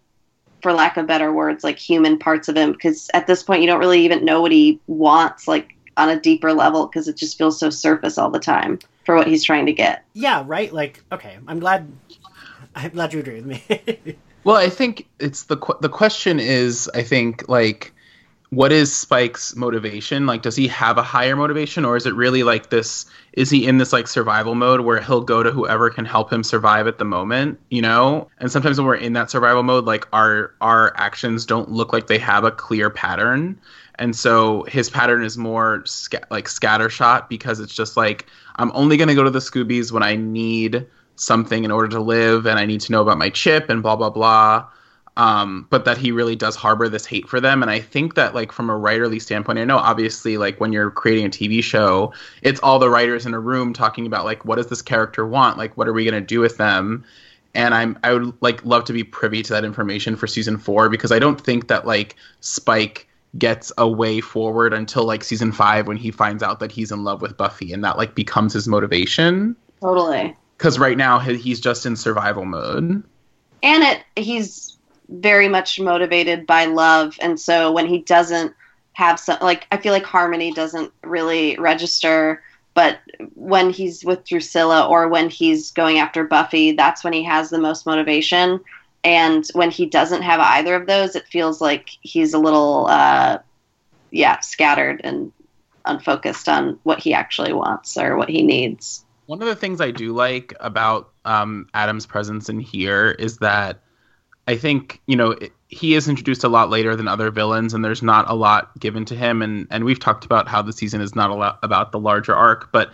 for lack of better words like human parts of him because at this point you don't really even know what he wants like on a deeper level because it just feels so surface all the time for what he's trying to get yeah, right? Like, okay, I'm glad. I'm glad you agree with me. *laughs* Well, I think it's the qu- the question is I think like what is Spike's motivation? Like does he have a higher motivation or is it really like this is he in this like survival mode where he'll go to whoever can help him survive at the moment, you know? And sometimes when we're in that survival mode like our our actions don't look like they have a clear pattern. And so his pattern is more sca- like scattershot because it's just like I'm only to go to the Scoobies when I need something in order to live and I need to know about my chip and blah blah blah. Um, but that he really does harbor this hate for them. And I think that like from a writerly standpoint, I know obviously like when you're creating a TV show, it's all the writers in a room talking about like what does this character want? Like what are we gonna do with them? And I'm I would like love to be privy to that information for season four because I don't think that like Spike gets a way forward until like season five when he finds out that he's in love with Buffy and that like becomes his motivation totally because right now he's just in survival mode. and it he's very much motivated by love. And so when he doesn't have some like i feel like harmony doesn't really register but when he's with drusilla or when he's going after buffy that's when he has the most motivation. And when he doesn't have either of those it feels like he's a little uh yeah scattered and unfocused on what he actually wants or what he needs. One of the things I do like about um, Adam's presence in here is that I think you know it, he is introduced a lot later than other villains, and there's not a lot given to him. And and we've talked about how the season is not a lot about the larger arc, but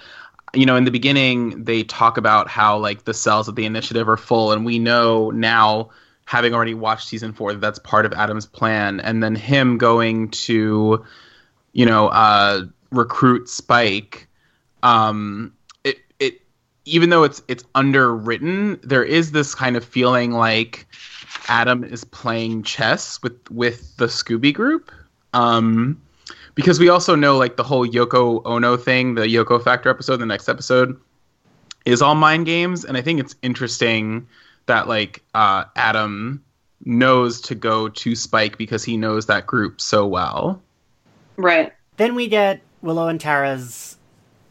you know in the beginning they talk about how like the cells of the initiative are full, and we know now having already watched season four that that's part of Adam's plan, and then him going to you know uh, recruit Spike. Um, it it even though it's it's underwritten, there is this kind of feeling like Adam is playing chess with with the Scooby group. Um, because we also know like the whole Yoko Ono thing, the Yoko Factor episode, the next episode is all mind games, and I think it's interesting that like uh, Adam knows to go to Spike because he knows that group so well. right then we get Willow and Tara's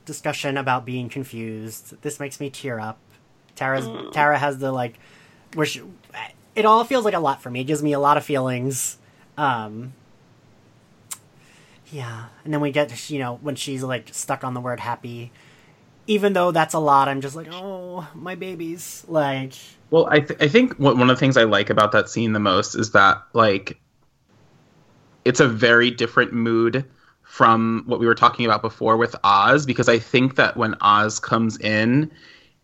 discussion about being confused. This makes me tear up. Tara's Tara has the like, where she, it all feels like a lot for me. It gives me a lot of feelings. Um, yeah, and then we get you know when she's like stuck on the word happy. Even though that's a lot, I'm just like, oh, my babies. Like, Well, I th- I think one of the things I like about that scene the most is that like it's a very different mood from what we were talking about before with Oz because I think that when Oz comes in,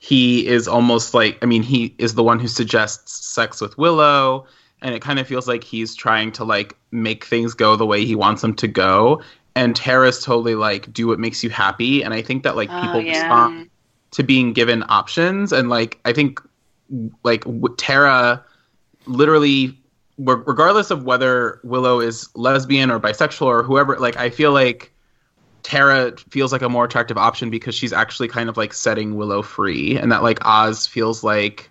he is almost like I mean he is the one who suggests sex with Willow and it kind of feels like he's trying to like make things go the way he wants them to go. And Tara's totally like do what makes you happy. And I think that like Oh, people yeah. respond to being given options. And like I think like Tara literally regardless of whether Willow is lesbian or bisexual or whoever like I feel like Tara feels like a more attractive option because she's actually kind of like setting Willow free and that like Oz feels like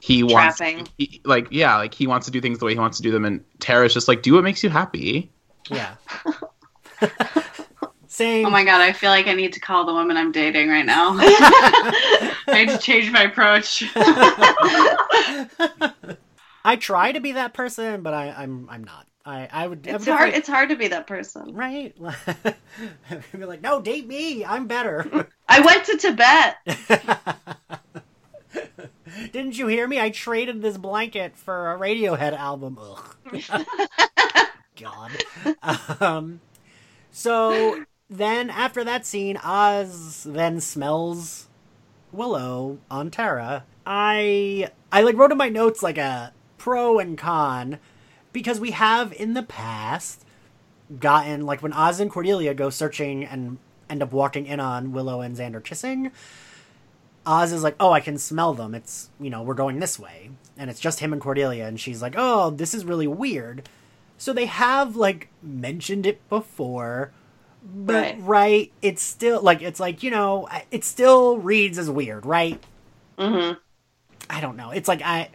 he wants he, like yeah like he wants to do things the way he wants to do them and tara's just like do what makes you happy Yeah. *laughs* *laughs* Same. Oh my god, I feel like I need to call the woman I'm dating right now. *laughs* I need to change my approach. I try to be that person, but I, I'm I'm not. I I would. It's hard. It's hard to be that person. right. *laughs* be like, no, date me. I'm better. *laughs* I went to Tibet. *laughs* Didn't you hear me? I traded this blanket for a Radiohead album. Ugh. God. Um, so then after that scene, Oz then smells Willow on Tara. I I like wrote in my notes like a pro and con because we have in the past gotten like when Oz and Cordelia go searching and end up walking in on Willow and Xander kissing. Oz is like, "Oh, I can smell them. It's you know we're going this way," and it's just him and Cordelia, and she's like, "Oh, this is really weird." So they have like mentioned it before, but Right. right, it's still like it's like you know it still reads as weird, right? hmm I don't know. It's like I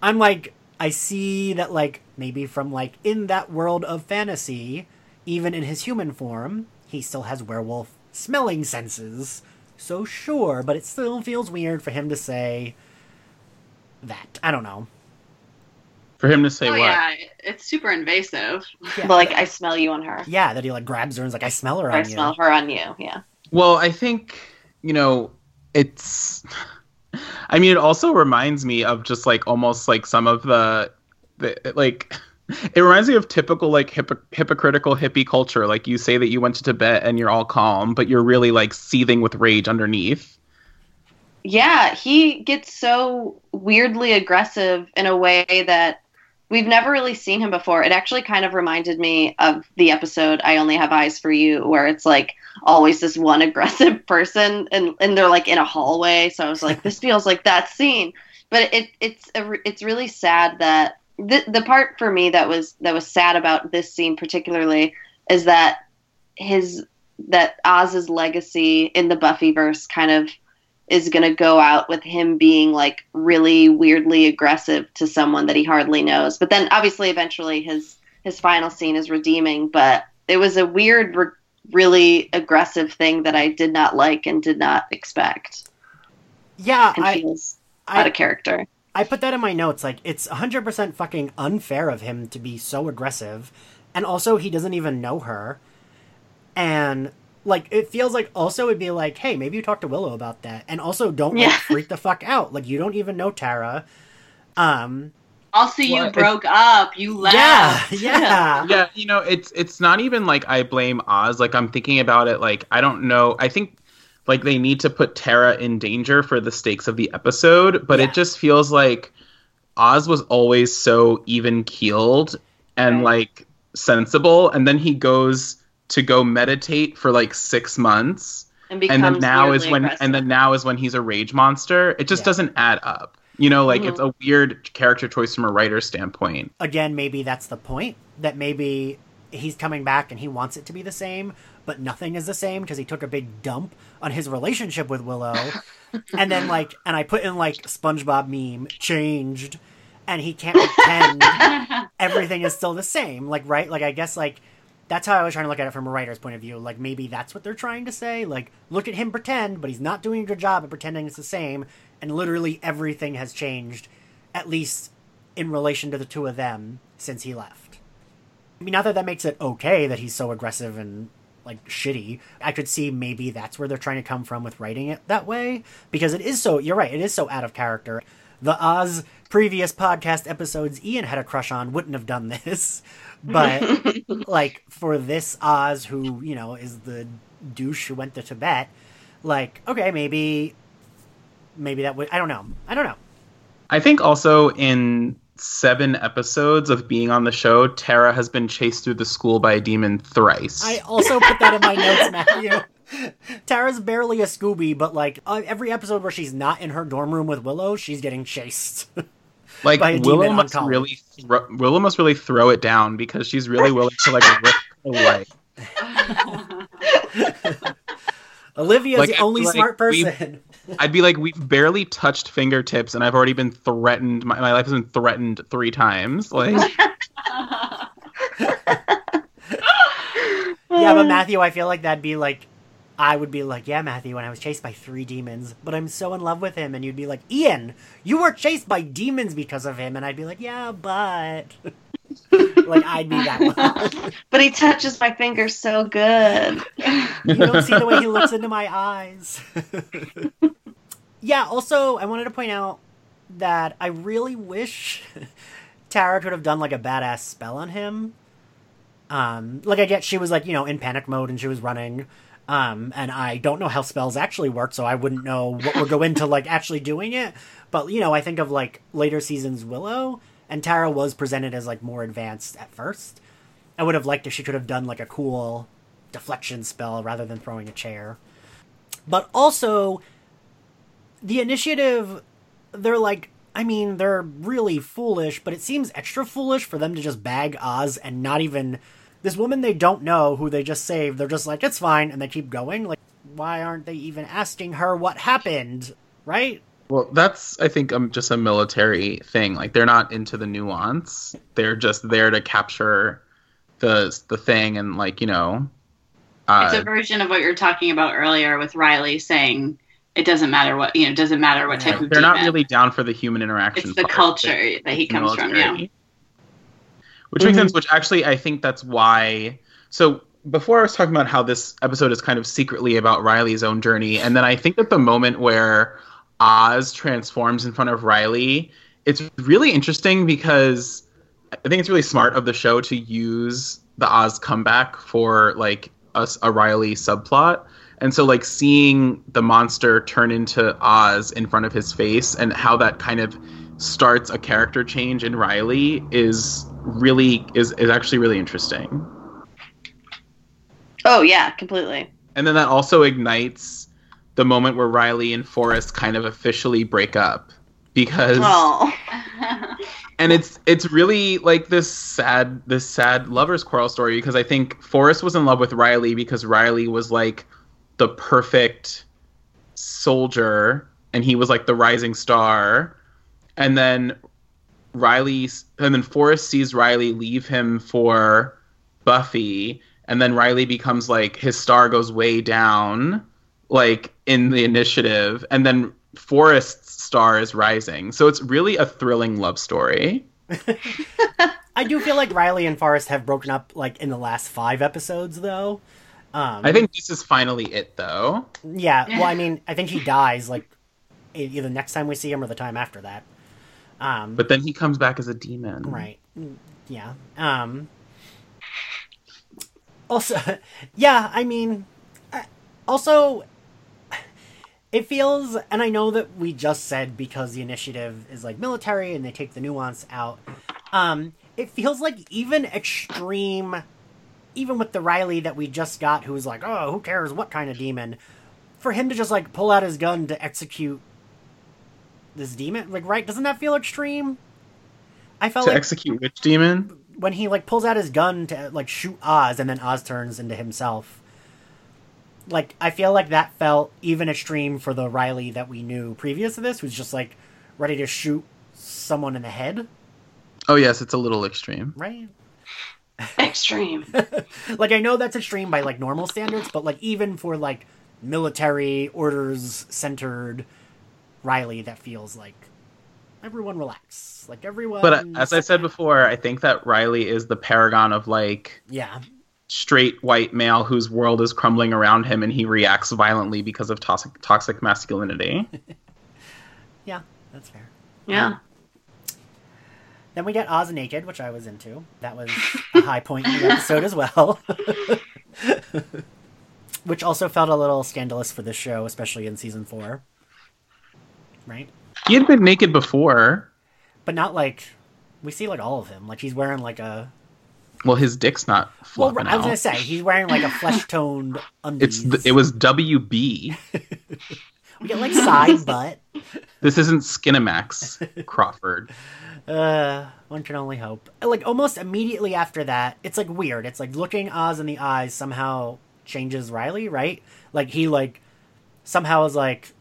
I'm like I see that like maybe from like in that world of fantasy, even in his human form, he still has werewolf smelling senses. So sure, but it still feels weird for him to say that. I don't know. for him to say oh what yeah, it's super invasive. Yeah. But like, I smell you on her. Yeah, that he like grabs her and is like, I smell her Or I on smell her on you. Yeah. Well, I think, you know, it's *laughs* I mean, it also reminds me of just like almost like some of the, like it reminds me of typical like hypo- hypocritical hippie culture. Like you say that you went to Tibet and you're all calm, but you're really like seething with rage underneath. Yeah, he gets so weirdly aggressive in a way that we've never really seen him before. It actually kind of reminded me of the episode I Only Have Eyes for You, where it's like always this one aggressive *laughs* person and, and they're like in a hallway. So I was like, this feels like that scene. But it it's a, it's really sad that the the part for me that was that was sad about this scene particularly is that his that Oz's legacy in the Buffyverse kind of is going to go out with him being like really weirdly aggressive to someone that he hardly knows. But then obviously eventually his his final scene is redeeming, but it was a weird re- really aggressive thing that I did not like and did not expect. Yeah, And I, out I of character. I put that in my notes. Like, it's 100% fucking unfair of him to be so aggressive. And also, he doesn't even know her. And, like, it feels like also it'd be like, hey, maybe you talk to Willow about that. And also, don't, like, *laughs* freak the fuck out. Like, you don't even know Tara. Um, Also, you Well, broke up. You left. *laughs* yeah, yeah. *laughs* yeah you know it's it's not even like i blame oz like i'm thinking about it like i don't know i think like they need to put tara in danger for the stakes of the episode but Yeah. it just feels like oz was always so even keeled and Right. like sensible and then he goes to go meditate for like six months And and then now is when aggressive. and then now is when he's a rage monster it just Yeah. doesn't add up you know like Mhm. it's a weird character choice from a writer's standpoint Again, maybe that's the point. That maybe he's coming back and he wants it to be the same, but nothing is the same because he took a big dump on his relationship with Willow. *laughs* and then, like, and I put in, like, SpongeBob meme, changed, and he can't pretend *laughs* everything is still the same. Like, right? Like, I guess, like, that's how I was trying to look at it from a writer's point of view. Like, maybe that's what they're trying to say. Like, look at him pretend, but he's not doing a good job at pretending it's the same, and literally everything has changed, at least in relation to the two of them, since he left. I mean, not that that makes it okay that he's so aggressive and like shitty. I could see maybe that's where they're trying to come from with writing it that way because it is so. You're right. It is so out of character. The Oz previous podcast episodes Ian had a crush on wouldn't have done this, *laughs* but *laughs* like for this Oz who you know is the douche who went to Tibet, like okay maybe maybe that would I don't know I don't know. I think also in seven episodes of being on the show, Tara has been chased through the school by a demon thrice. I also put that in my notes, *laughs* Matthew. Tara's barely a Scooby, but like uh, every episode where she's not in her dorm room with Willow, she's getting chased. *laughs* like by a Willow demon must really thro- Willow must really throw it down because she's really willing to like risk her life. *laughs* Olivia's Like, the only like smart we've- person. I'd be like, we've barely touched fingertips, and I've already been threatened. My, my life has been threatened three times. Like, *laughs* Yeah, but Matthew, I feel like that'd be like, I would be like, yeah, Matthew, when I was chased by three demons, but I'm so in love with him, and you'd be like, Ian, you were chased by demons because of him, and I'd be like, yeah, but, *laughs* like, I'd be that one. *laughs* But he touches my finger so good. you don't see the way he looks into my eyes. Yeah. Also, I wanted to point out that I really wish *laughs* Tara could have done like a badass spell on him. Um, like I get she was like you know in panic mode and she was running. Um, and I don't know how spells actually work, so I wouldn't know what would go into like actually doing it. But you know, I think of like later seasons Willow, and Tara was presented as like more advanced at first. I would have liked if she could have done like a cool deflection spell rather than throwing a chair. But also, the initiative, they're like, I mean, they're really foolish, but it seems extra foolish for them to just bag Oz and not even. This woman they don't know who they just saved, they're just like, it's fine, and they keep going. Like, why aren't they even asking her what happened? Right? well, that's I think um, just a military thing. Like, they're not into the nuance. They're just there to capture the the thing, and like you know, uh, it's a version of what you're talking about earlier with Riley saying it doesn't matter what you know, it doesn't matter what type of they're not really down for the human interaction. It's the part. culture that he It's comes from. Yeah. Which makes Mhm. sense. Which actually, I think that's why. So before I was talking about how this episode is kind of secretly about Riley's own journey, and then I think that the moment where Oz transforms in front of Riley, it's really interesting because I think it's really smart of the show to use the Oz comeback for like a, a Riley subplot. And so, like seeing the monster turn into Oz in front of his face, and how that kind of starts a character change in Riley is really is is actually really interesting. Oh yeah, completely. And then that also ignites the moment where Riley and Forrest kind of officially break up because Oh, *laughs* and it's it's really like this sad this sad lovers quarrel story because I think Forrest was in love with Riley because Riley was like the perfect soldier and he was like the rising star and then Riley and then Forrest sees Riley leave him for Buffy and then Riley becomes like his star goes way down like in the initiative and then Forrest's star is rising. So it's really a thrilling love story. *laughs* I do feel like Riley and Forrest have broken up like in the last five episodes, though. Um, I think this is finally it though. Yeah, *laughs* well, I mean, I think he dies like either next time we see him or the time after that. Um, But then he comes back as a demon. right, yeah. Um, also, *laughs* yeah, I mean, also, it feels, and I know that we just said because the initiative is like military and they take the nuance out. Um, it feels like even extreme, even with the Riley that we just got, who was like, oh, who cares what kind of demon, for him to just like pull out his gun to execute this demon, like, right? Doesn't that feel extreme? I felt To like execute which demon? when he like pulls out his gun to like shoot Oz, and then Oz turns into himself. Like I feel like that felt even extreme for the Riley that we knew previous to this, who's just like ready to shoot someone in the head, Oh yes, it's a little extreme. right? *laughs* extreme. *laughs* like I know that's extreme by like normal standards, but like even for like military orders centered Riley, that feels like everyone relax, like everyone. But uh, as I said before, I think that Riley is the paragon of like yeah, straight white male whose world is crumbling around him and he reacts violently because of toxic toxic masculinity. *laughs* yeah, that's fair. Yeah. Then we get Oz naked, which I was into. That was a high point in the episode as well. *laughs* which also felt a little scandalous for this show, especially in season four. Right? he had been naked before. But not like we see like all of him. Like he's wearing like a Well, his dick's not well. I was out. gonna say he's wearing like a flesh toned It's undies. th- it was WB. *laughs* we get like side *laughs* butt. This isn't Skinamax *laughs* Crawford. Uh, one can only hope. Like almost immediately after that, it's like weird. It's like looking Oz in the eyes somehow changes Riley, right? Like he like somehow is like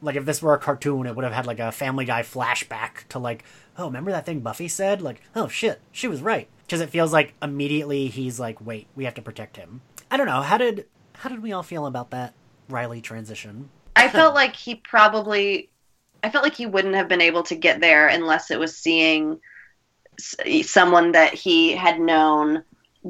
like if this were a cartoon, it would have had like a Family Guy flashback to like, oh, remember that thing Buffy said? Like, oh shit, she was right. Because it feels like immediately he's like, wait, we have to protect him. I don't know. How did how did we all feel about that Riley transition? I felt like he probably, I felt like he wouldn't have been able to get there unless it was seeing someone that he had known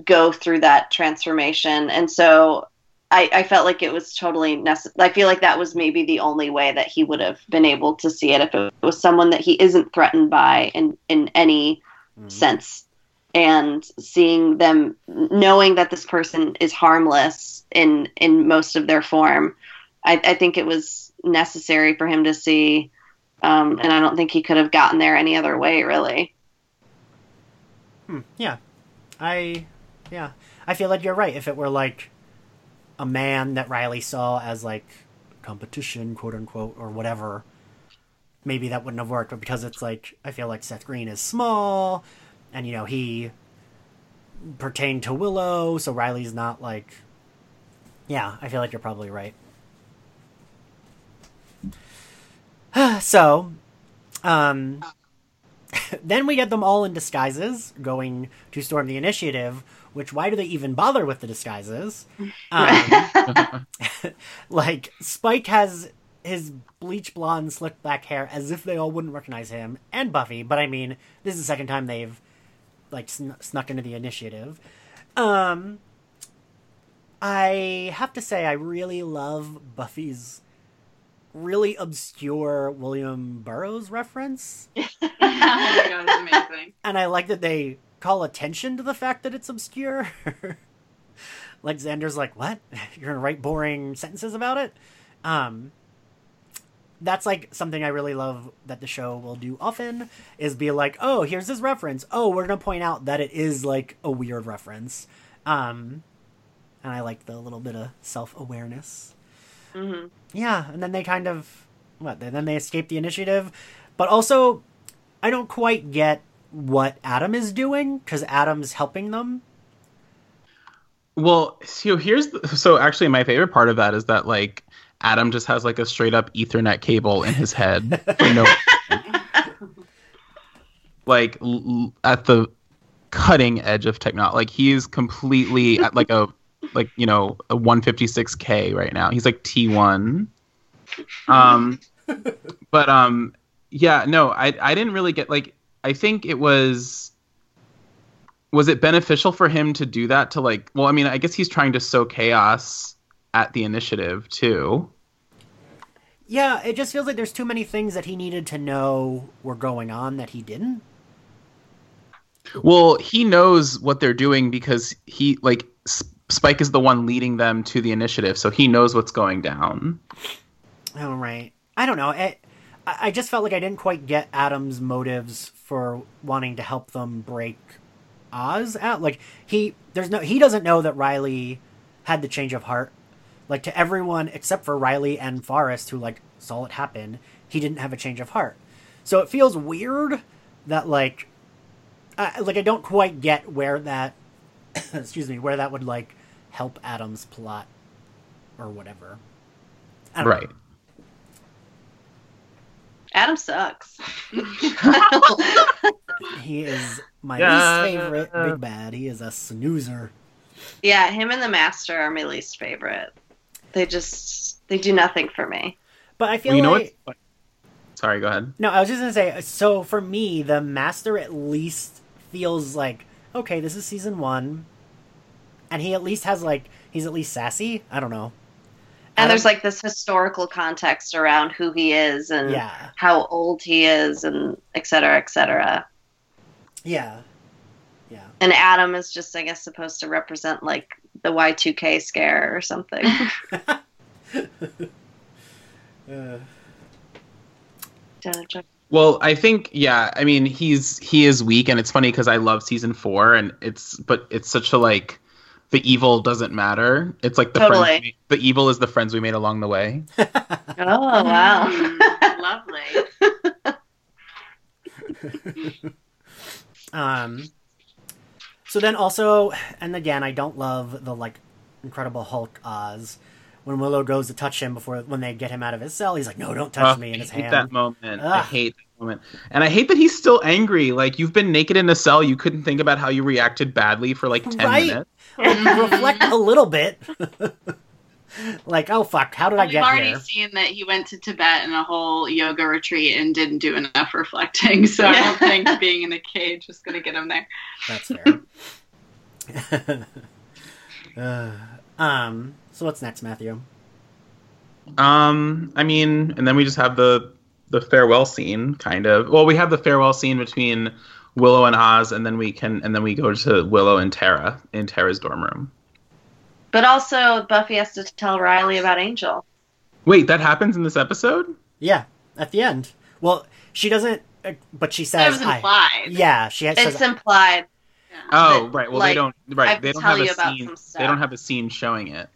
go through that transformation. And so I, I felt like it was totally necessary. I feel like that was maybe the only way that he would have been able to see it if it was someone that he isn't threatened by in, in any mm-hmm. sense. And seeing them, knowing that this person is harmless in in most of their form, I, I think it was necessary for him to see, um, and I don't think he could have gotten there any other way, really. Hmm, yeah, I yeah, I feel like you're right. If it were like a man that Riley saw as like competition, quote unquote, or whatever, maybe that wouldn't have worked. But because it's like I feel like Seth Green is small, and you know he pertained to Willow, so Riley's not like. Yeah, I feel like you're probably right. *sighs* so, um, *laughs* then we get them all in disguises going to storm the initiative. Which why do they even bother with the disguises? *laughs* Um, *laughs* like Spike has his bleach blonde, slick back hair, as if they all wouldn't recognize him, and Buffy. But I mean, this is the second time they've like sn- snuck into the initiative. Um, I have to say, I really love Buffy's really obscure William Burroughs reference. *laughs* oh my god, it's amazing. *laughs* and I like that they call attention to the fact that it's obscure. *laughs* like Xander's like, "What? You're gonna write boring sentences about it?" Um, that's like something I really love that the show will do often is be like, "Oh, here's this reference. Oh, we're gonna point out that it is like a weird reference." Um, and I like the little bit of self awareness. Hmm Yeah, and then they kind of what? Then they escape the initiative, but also I don't quite get what Adam is doing because Adam's helping them. Well, so here's the, so actually my favorite part of that is that like Adam just has like a straight up Ethernet cable in his head. for no, *laughs* like l- l- at the cutting edge of technology. Like he's completely at like a like you know a 156k right now. He's like T1. Um, but um, yeah, no, I I didn't really get like I think it was was it beneficial for him to do that to like well i mean i guess he's trying to sow chaos at the initiative too Yeah, it just feels like there's too many things that he needed to know were going on that he didn't. well he knows what they're doing because he like S- spike is the one leading them to the initiative so he knows what's going down Oh right. I don't know. I I just felt like I didn't quite get Adam's motives for wanting to help them break Oz out. Like he, there's no, he doesn't know that Riley had the change of heart. Like to everyone except for Riley and Forrest, who like saw it happen, he didn't have a change of heart. So it feels weird that like, I, like I don't quite get where that, *coughs* excuse me, where that would like help Adam's plot or whatever. I don't know. right Adam sucks. *laughs* *laughs* He is my Yeah. least favorite big bad. He is a snoozer. yeah, him and the Master are my least favorite. They just they do nothing for me. But I feel well, you know what sorry go ahead no, I was just gonna say. So for me, the master at least feels like okay. This is season one, and he at least has like he's at least sassy. I don't know. And Adam- there's like this historical context around who he is and yeah, how old he is and et cetera, et cetera. yeah, yeah. And Adam is just, I guess, supposed to represent like the Y2K scare or something. Uh, *laughs* *laughs* well i think yeah i mean he's he is weak and it's funny because i love season four and it's but it's such a like the evil doesn't matter it's like the Totally. friends we, the evil is the friends we made along the way *laughs* oh wow. *laughs* Lovely. *laughs* Um. So then also, and again, I don't love the like Incredible Hulk Oz, when Willow goes to touch him before when they get him out of his cell, he's like, "No, don't touch Oh, me!" in his I hate hand. that moment. I hate that moment, and I hate that he's still angry. Like you've been naked in a cell, you couldn't think about how you reacted badly for like ten Right? minutes. Reflect a little bit. *laughs* like, oh fuck, how did I get We've already seen that he went to Tibet in a whole yoga retreat and didn't do enough *laughs* reflecting. So I don't think being in a cage is going to get him there. That's fair. *laughs* Uh, um. So what's next, Matthew? Um, I mean, and then we just have the the farewell scene, kind of. Well, we have the farewell scene between Willow and Oz, and then we can, and then we go to Willow and Tara in Tara's dorm room. But also, Buffy has to tell Riley about Angel. Wait, that happens in this episode? Yeah, at the end. Well, she doesn't, uh, but she That says, was I- implied. "Yeah." She says, It's implied. Oh, But, right. Well, like, they don't. Right, they don't have a scene. They don't have a scene showing it.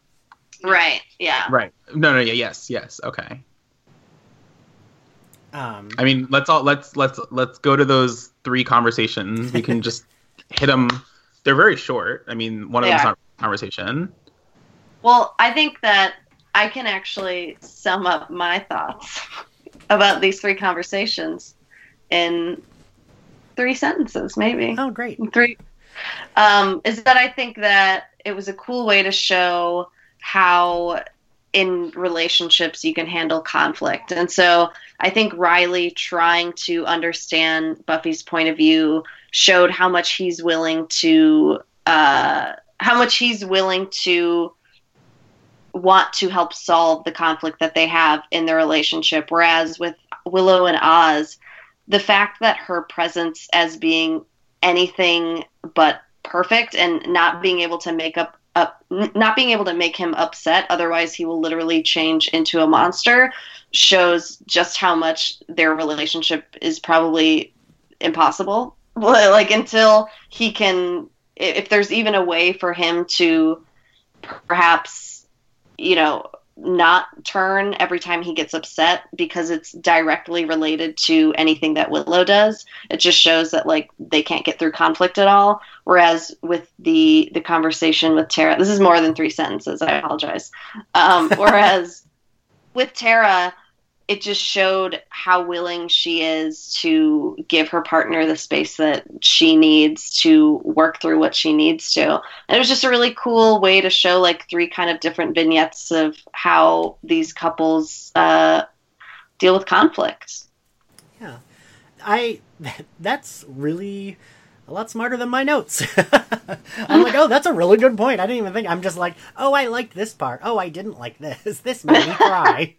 Right. Yeah. Right. No, no. Yeah. Yes. Yes. Okay. um, I mean, let's all let's let's let's go to those three conversations. We can just *laughs* hit them. They're very short. I mean, one of They them's are. not a conversation. Well, I think that I can actually sum up my thoughts *laughs* about these three conversations in three sentences, maybe. oh, great. Three. Um, is that I think that it was a cool way to show how in relationships you can handle conflict. And so I think Riley trying to understand Buffy's point of view showed how much he's willing to uh, how much he's willing to want to help solve the conflict that they have in their relationship. Whereas with Willow and Oz, the fact that her presence as being anything but perfect and not being able to make up up not being able to make him upset otherwise he will literally change into a monster shows just how much their relationship is probably impossible. *laughs* Like until he can if there's even a way for him to perhaps you know not turn every time he gets upset because it's directly related to anything that Willow does. It just shows that like they can't get through conflict at all. Whereas with the the conversation with Tara, this is more than three sentences. I apologize. Um, *laughs* whereas with Tara, it just showed how willing she is to give her partner the space that she needs to work through what she needs to. And it was just a really cool way to show like three kind of different vignettes of how these couples uh, deal with conflict. Yeah, I. *laughs* That's really a lot smarter than my notes. *laughs* I'm like, oh, that's a really good point. I didn't even think. I'm just like, oh, I liked this part. Oh, I didn't like this. *laughs* This made me cry.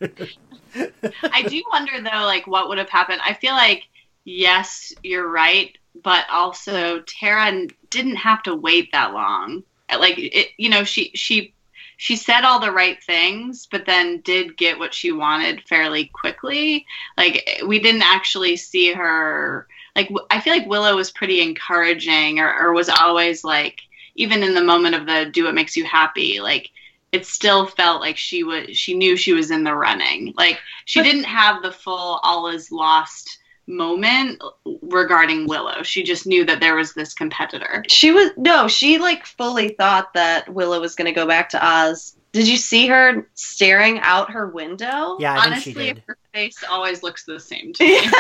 I do wonder though, like what would have happened. I feel like yes, you're right, but also Tara didn't have to wait that long. Like it, you know, she she she said all the right things, but then did get what she wanted fairly quickly. Like we didn't actually see her. Like I feel like Willow was pretty encouraging, or, or was always like, even in the moment of the "do what makes you happy," like it still felt like she was she knew she was in the running like she But- didn't have the full all is lost moment regarding willow she just knew that there was this competitor She was no, she like fully thought that Willow was going to go back to Oz. Did you see her staring out her window? yeah, I honestly think she did. her face always looks the same to *laughs* me *laughs*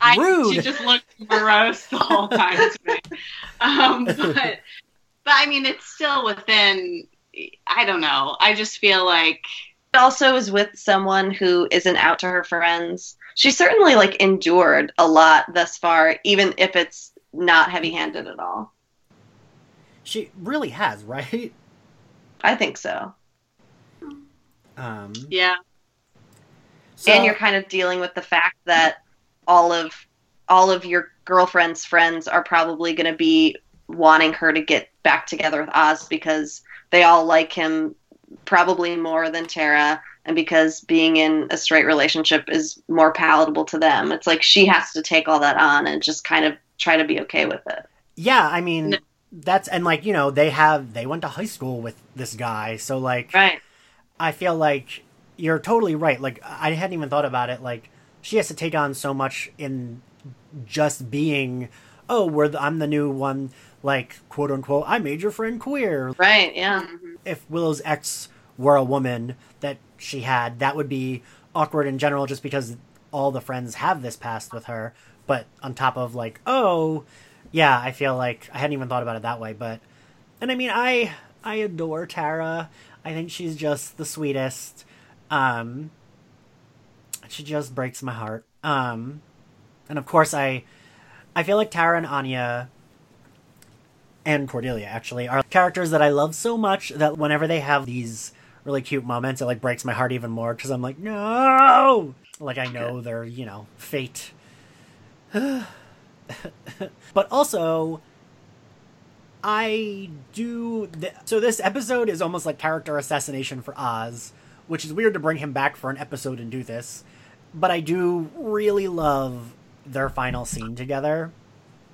I, Rude. she just looked morose the whole time to me um, *laughs* but but i mean it's still within i don't know i just feel like also is with someone who isn't out to her friends. She certainly like endured a lot thus far, even if it's not heavy-handed at all. She really has, right? I think so. Um, yeah so, and you're kind of dealing with the fact that all of all of your girlfriend's friends are probably going to be wanting her to get back together with Oz because they all like him probably more than Tara and because being in a straight relationship is more palatable to them. It's like she has to take all that on and just kind of try to be okay with it. yeah, I mean, No. that's and like you know they have they went to high school with this guy, so like Right. I feel like you're totally right. Like I hadn't even thought about it. Like she has to take on so much in just being, oh, we're the, I'm the new one. Like quote unquote, I made your friend queer. Right, yeah. Mhm. If Willow's ex were a woman that she had, that would be awkward in general just because all the friends have this past with her. But on top of like, oh, yeah, I feel like I hadn't even thought about it that way, but and I mean I I adore Tara. I think she's just the sweetest. Um she just breaks my heart. Um and of course I I feel like Tara and Anya and Cordelia actually are characters that I love so much that whenever they have these really cute moments, it like breaks my heart even more because I'm like, no, like I know their you know fate. *sighs* but also, I do. Th- so this episode is almost like character assassination for Oz, which is weird to bring him back for an episode and do this. But I do really love their final scene together.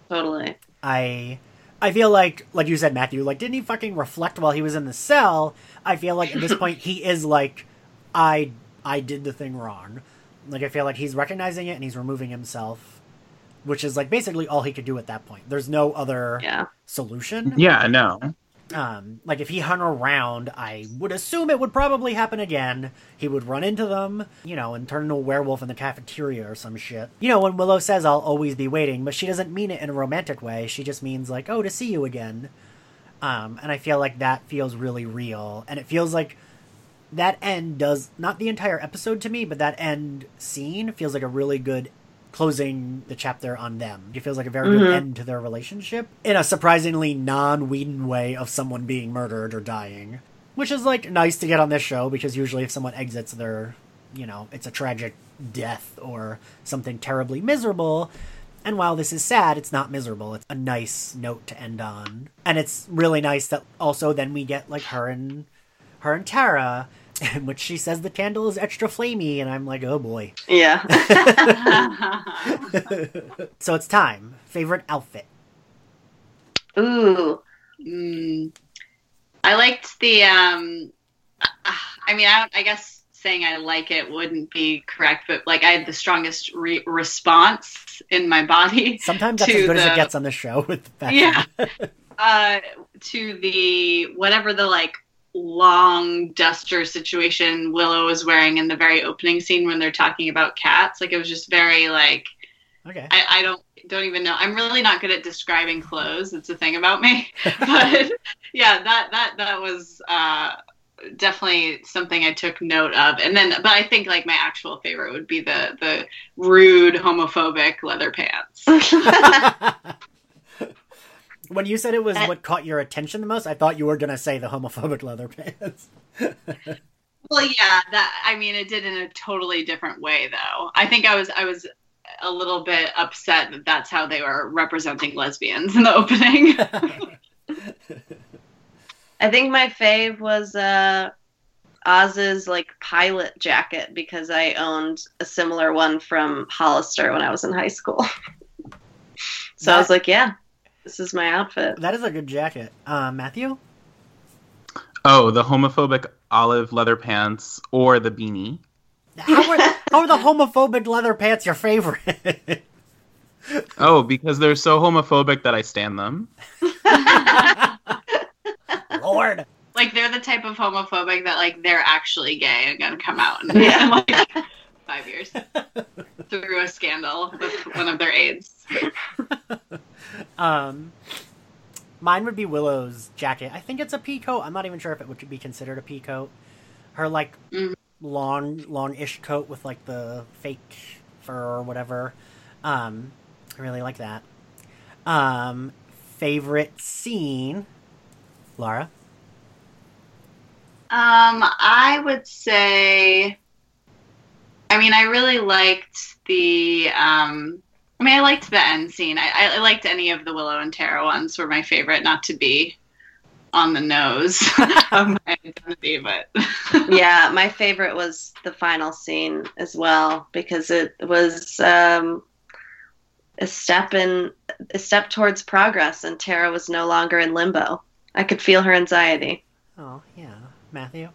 Totally. I I feel like like you said Matthew like didn't he fucking reflect while he was in the cell? I feel like at this point he is like I I did the thing wrong. Like I feel like he's recognizing it and he's removing himself, which is like basically all he could do at that point. There's no other Yeah. solution. Yeah, no. Um, like if he hung around, I would assume it would probably happen again. He would run into them, you know, and turn into a werewolf in the cafeteria or some shit. You know, when Willow says I'll always be waiting, but she doesn't mean it in a romantic way. She just means like, oh, to see you again. Um, and I feel like that feels really real, and it feels like that end does not the entire episode to me, but that end scene feels like a really good closing the chapter on them. It feels like a very good Mhm. end to their relationship in a surprisingly non Whedon way of someone being murdered or dying. Which is like nice to get on this show because usually if someone exits their you know, it's a tragic death or something terribly miserable. And while this is sad, it's not miserable. It's a nice note to end on. And it's really nice that also then we get like her and her and Tara *laughs* in which she says the candle is extra flamey and I'm like, "Oh boy." Yeah. *laughs* so it's time. Favorite outfit. Ooh. Mm. I liked the. Um, uh, I mean, I, I guess saying I like it wouldn't be correct, but like I had the strongest re- response in my body *laughs* Sometimes that's as good as it gets on the show with fashion. Yeah. uh, to the whatever the like long duster situation Willow was wearing in the very opening scene when they're talking about cats. Like it was just very like okay. I, I don't don't even know. I'm really not good at describing clothes. It's a thing about me. *laughs* but yeah, that that that was uh, definitely something I took note of. And then, but I think like my actual favorite would be the the rude homophobic leather pants. *laughs* *laughs* when you said it was Uh, what caught your attention the most, I thought you were gonna say the homophobic leather pants. *laughs* Well, yeah, that I mean, it did in a totally different way, though. I think I was I was a little bit upset that that's how they were representing lesbians in the opening. *laughs* I think my fave was uh Oz's like pilot jacket because I owned a similar one from Hollister when I was in high school. *laughs* so I was like, yeah, this is my outfit. that is a good jacket. Uh, Matthew? Oh, the homophobic olive leather pants or the beanie. How are, how are the homophobic leather pants your favorite? *laughs* Oh, because they're so homophobic that I stand them. *laughs* Lord. like they're the type of homophobic that like they're actually gay and gonna come out in Yeah. like five years *laughs* through a scandal with one of their aides. Um, mine would be Willow's jacket. I think it's a pea coat. I'm not even sure if it would be considered a pea coat. Her like Mhm. long, long-ish coat with like the fake fur or whatever. Um, I really like that. Um, favorite scene, Laura. Um, I would say. I mean, I really liked the. Um, I mean, I liked the end scene. I, I liked any of the Willow and Tara ones. Were my favorite. Not to be on the nose *laughs* of my identity, but *laughs* yeah, my favorite was the final scene as well because it was um, a step in a step towards progress, and Tara was no longer in limbo. I could feel her anxiety. Oh yeah, Matthew.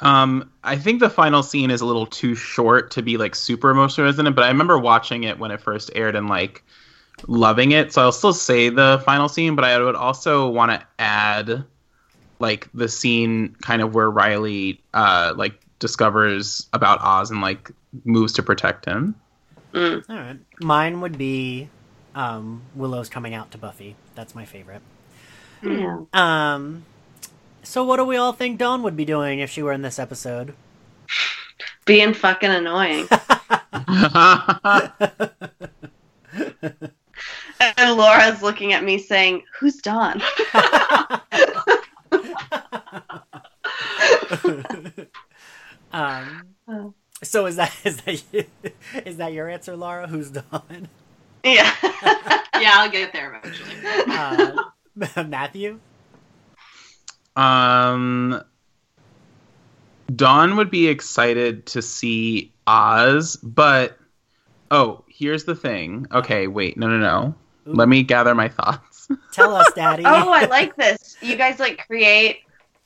Um, I think the final scene is a little too short to be like super emotional, isn't it? But I remember watching it when it first aired and like loving it. So I'll still say the final scene, but I would also want to add like the scene kind of where Riley uh like discovers about Oz and like moves to protect him. Mm. All right. Mine would be um, Willow's coming out to Buffy. That's my favorite. Yeah. Um, so what do we all think Dawn would be doing if she were in this episode? Being fucking annoying. *laughs* and Laura's looking at me saying, Who's Dawn? *laughs* um, Oh. so is that is that *laughs* is that your answer, Laura? Who's Dawn? yeah. Yeah, I'll get there eventually. Uh, Matthew. Um, Dawn would be excited to see Oz, but oh, here's the thing. Okay, wait, no, no, no. Ooh. Let me gather my thoughts. *laughs* Tell us, Daddy. *laughs* oh, I like this. You guys like create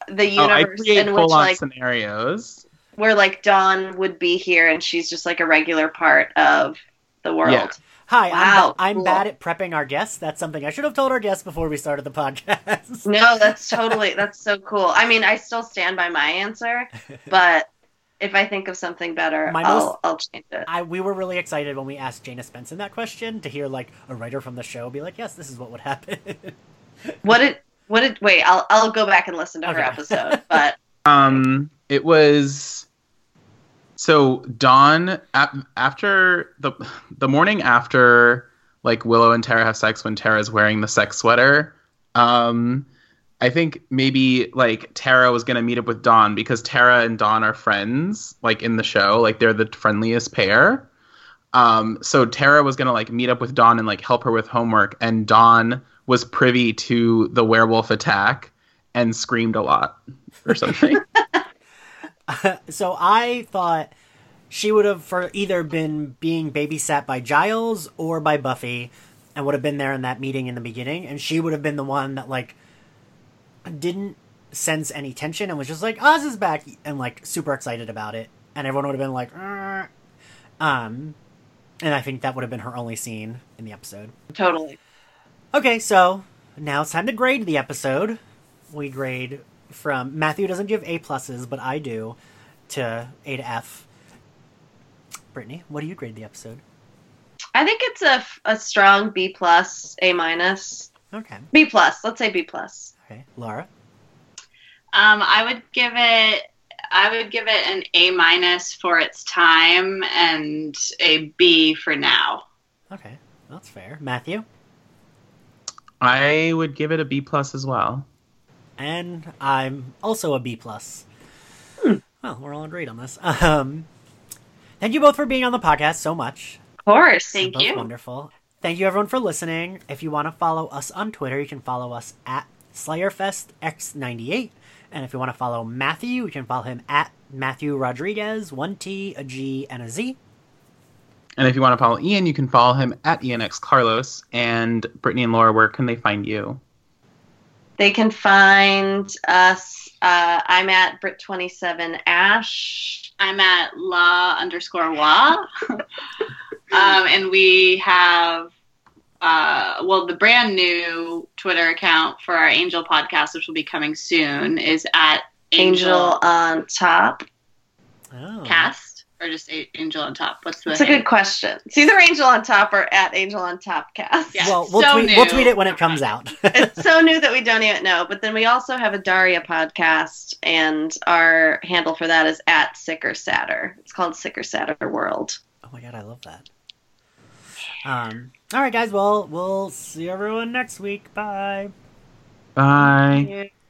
the oh, universe create in which full-on like scenarios. where like Dawn would be here and she's just like a regular part of the world. Yeah. Hi, Wow, I'm, I'm cool. bad at prepping our guests. That's something I should have told our guests before we started the podcast. No, that's totally that's so cool. I mean, I still stand by my answer, but if I think of something better, My I'll most- I'll change it. I we were really excited when we asked Jane Espenson that question to hear like a writer from the show be like, "Yes, this is what would happen." *laughs* What did what did wait? I'll I'll go back and listen to her episode, *laughs* but Um, it was so Dawn ap- after the the morning after like Willow and Tara have sex when Tara's wearing the sex sweater. Um, I think maybe like Tara was gonna meet up with Dawn because Tara and Dawn are friends, like in the show, like they're the friendliest pair. Um, so Tara was gonna like meet up with Dawn and like help her with homework, and Dawn was privy to the werewolf attack and screamed a lot or something. *laughs* *laughs* so I thought she would have for either been being babysat by Giles or by Buffy, and would have been there in that meeting in the beginning, and she would have been the one that like didn't sense any tension and was just like Oz is back and like super excited about it, and everyone would have been like, "Uh." um, and I think that would have been her only scene in the episode. totally. Okay, so now it's time to grade the episode. We grade from Matthew doesn't give A pluses, but I do to A to F. Brittany, what do you grade the episode? I think it's a, a strong B plus, A minus, Okay, B plus. Let's say B plus. okay, Laura. Um, I would give it. I would give it an A minus for its time and a B for now. Okay, that's fair. Matthew I would give it a B plus as well. And I'm also a B plus. Well, we're all agreed on this. *laughs* Um, thank you both for being on the podcast so much. Of course. Thank Both you. Wonderful. Thank you everyone for listening. If you want to follow us on Twitter, you can follow us at SlayerFestX98. And if you want to follow Matthew, you can follow him at Matthew Rodriguez, one T, a G, and a Z. And if you want to follow Ian, you can follow him at ENX Carlos. And Brittany and Laura, where can they find you? They can find us. Uh, I'm at Brit27 Ash. I'm at la underscore wa. *laughs* um, and we have, uh, well, the brand new Twitter account for our Angel podcast, which will be coming soon, is at Angel Angel, on top. Oh. Cast or just a- Angel on top. What's the? It's a good question. It's either Angel on top or at Angel on top cast. Yeah. Well, we'll, So tweet, we'll tweet it when it comes out. *laughs* it's so new that we don't even know. But then we also have a Daria podcast, and our handle for that is at Sicker Sadder. It's called Sicker Sadder World. oh my god, I love that. Um, all right, guys. Well, we'll see everyone next week. Bye. Bye.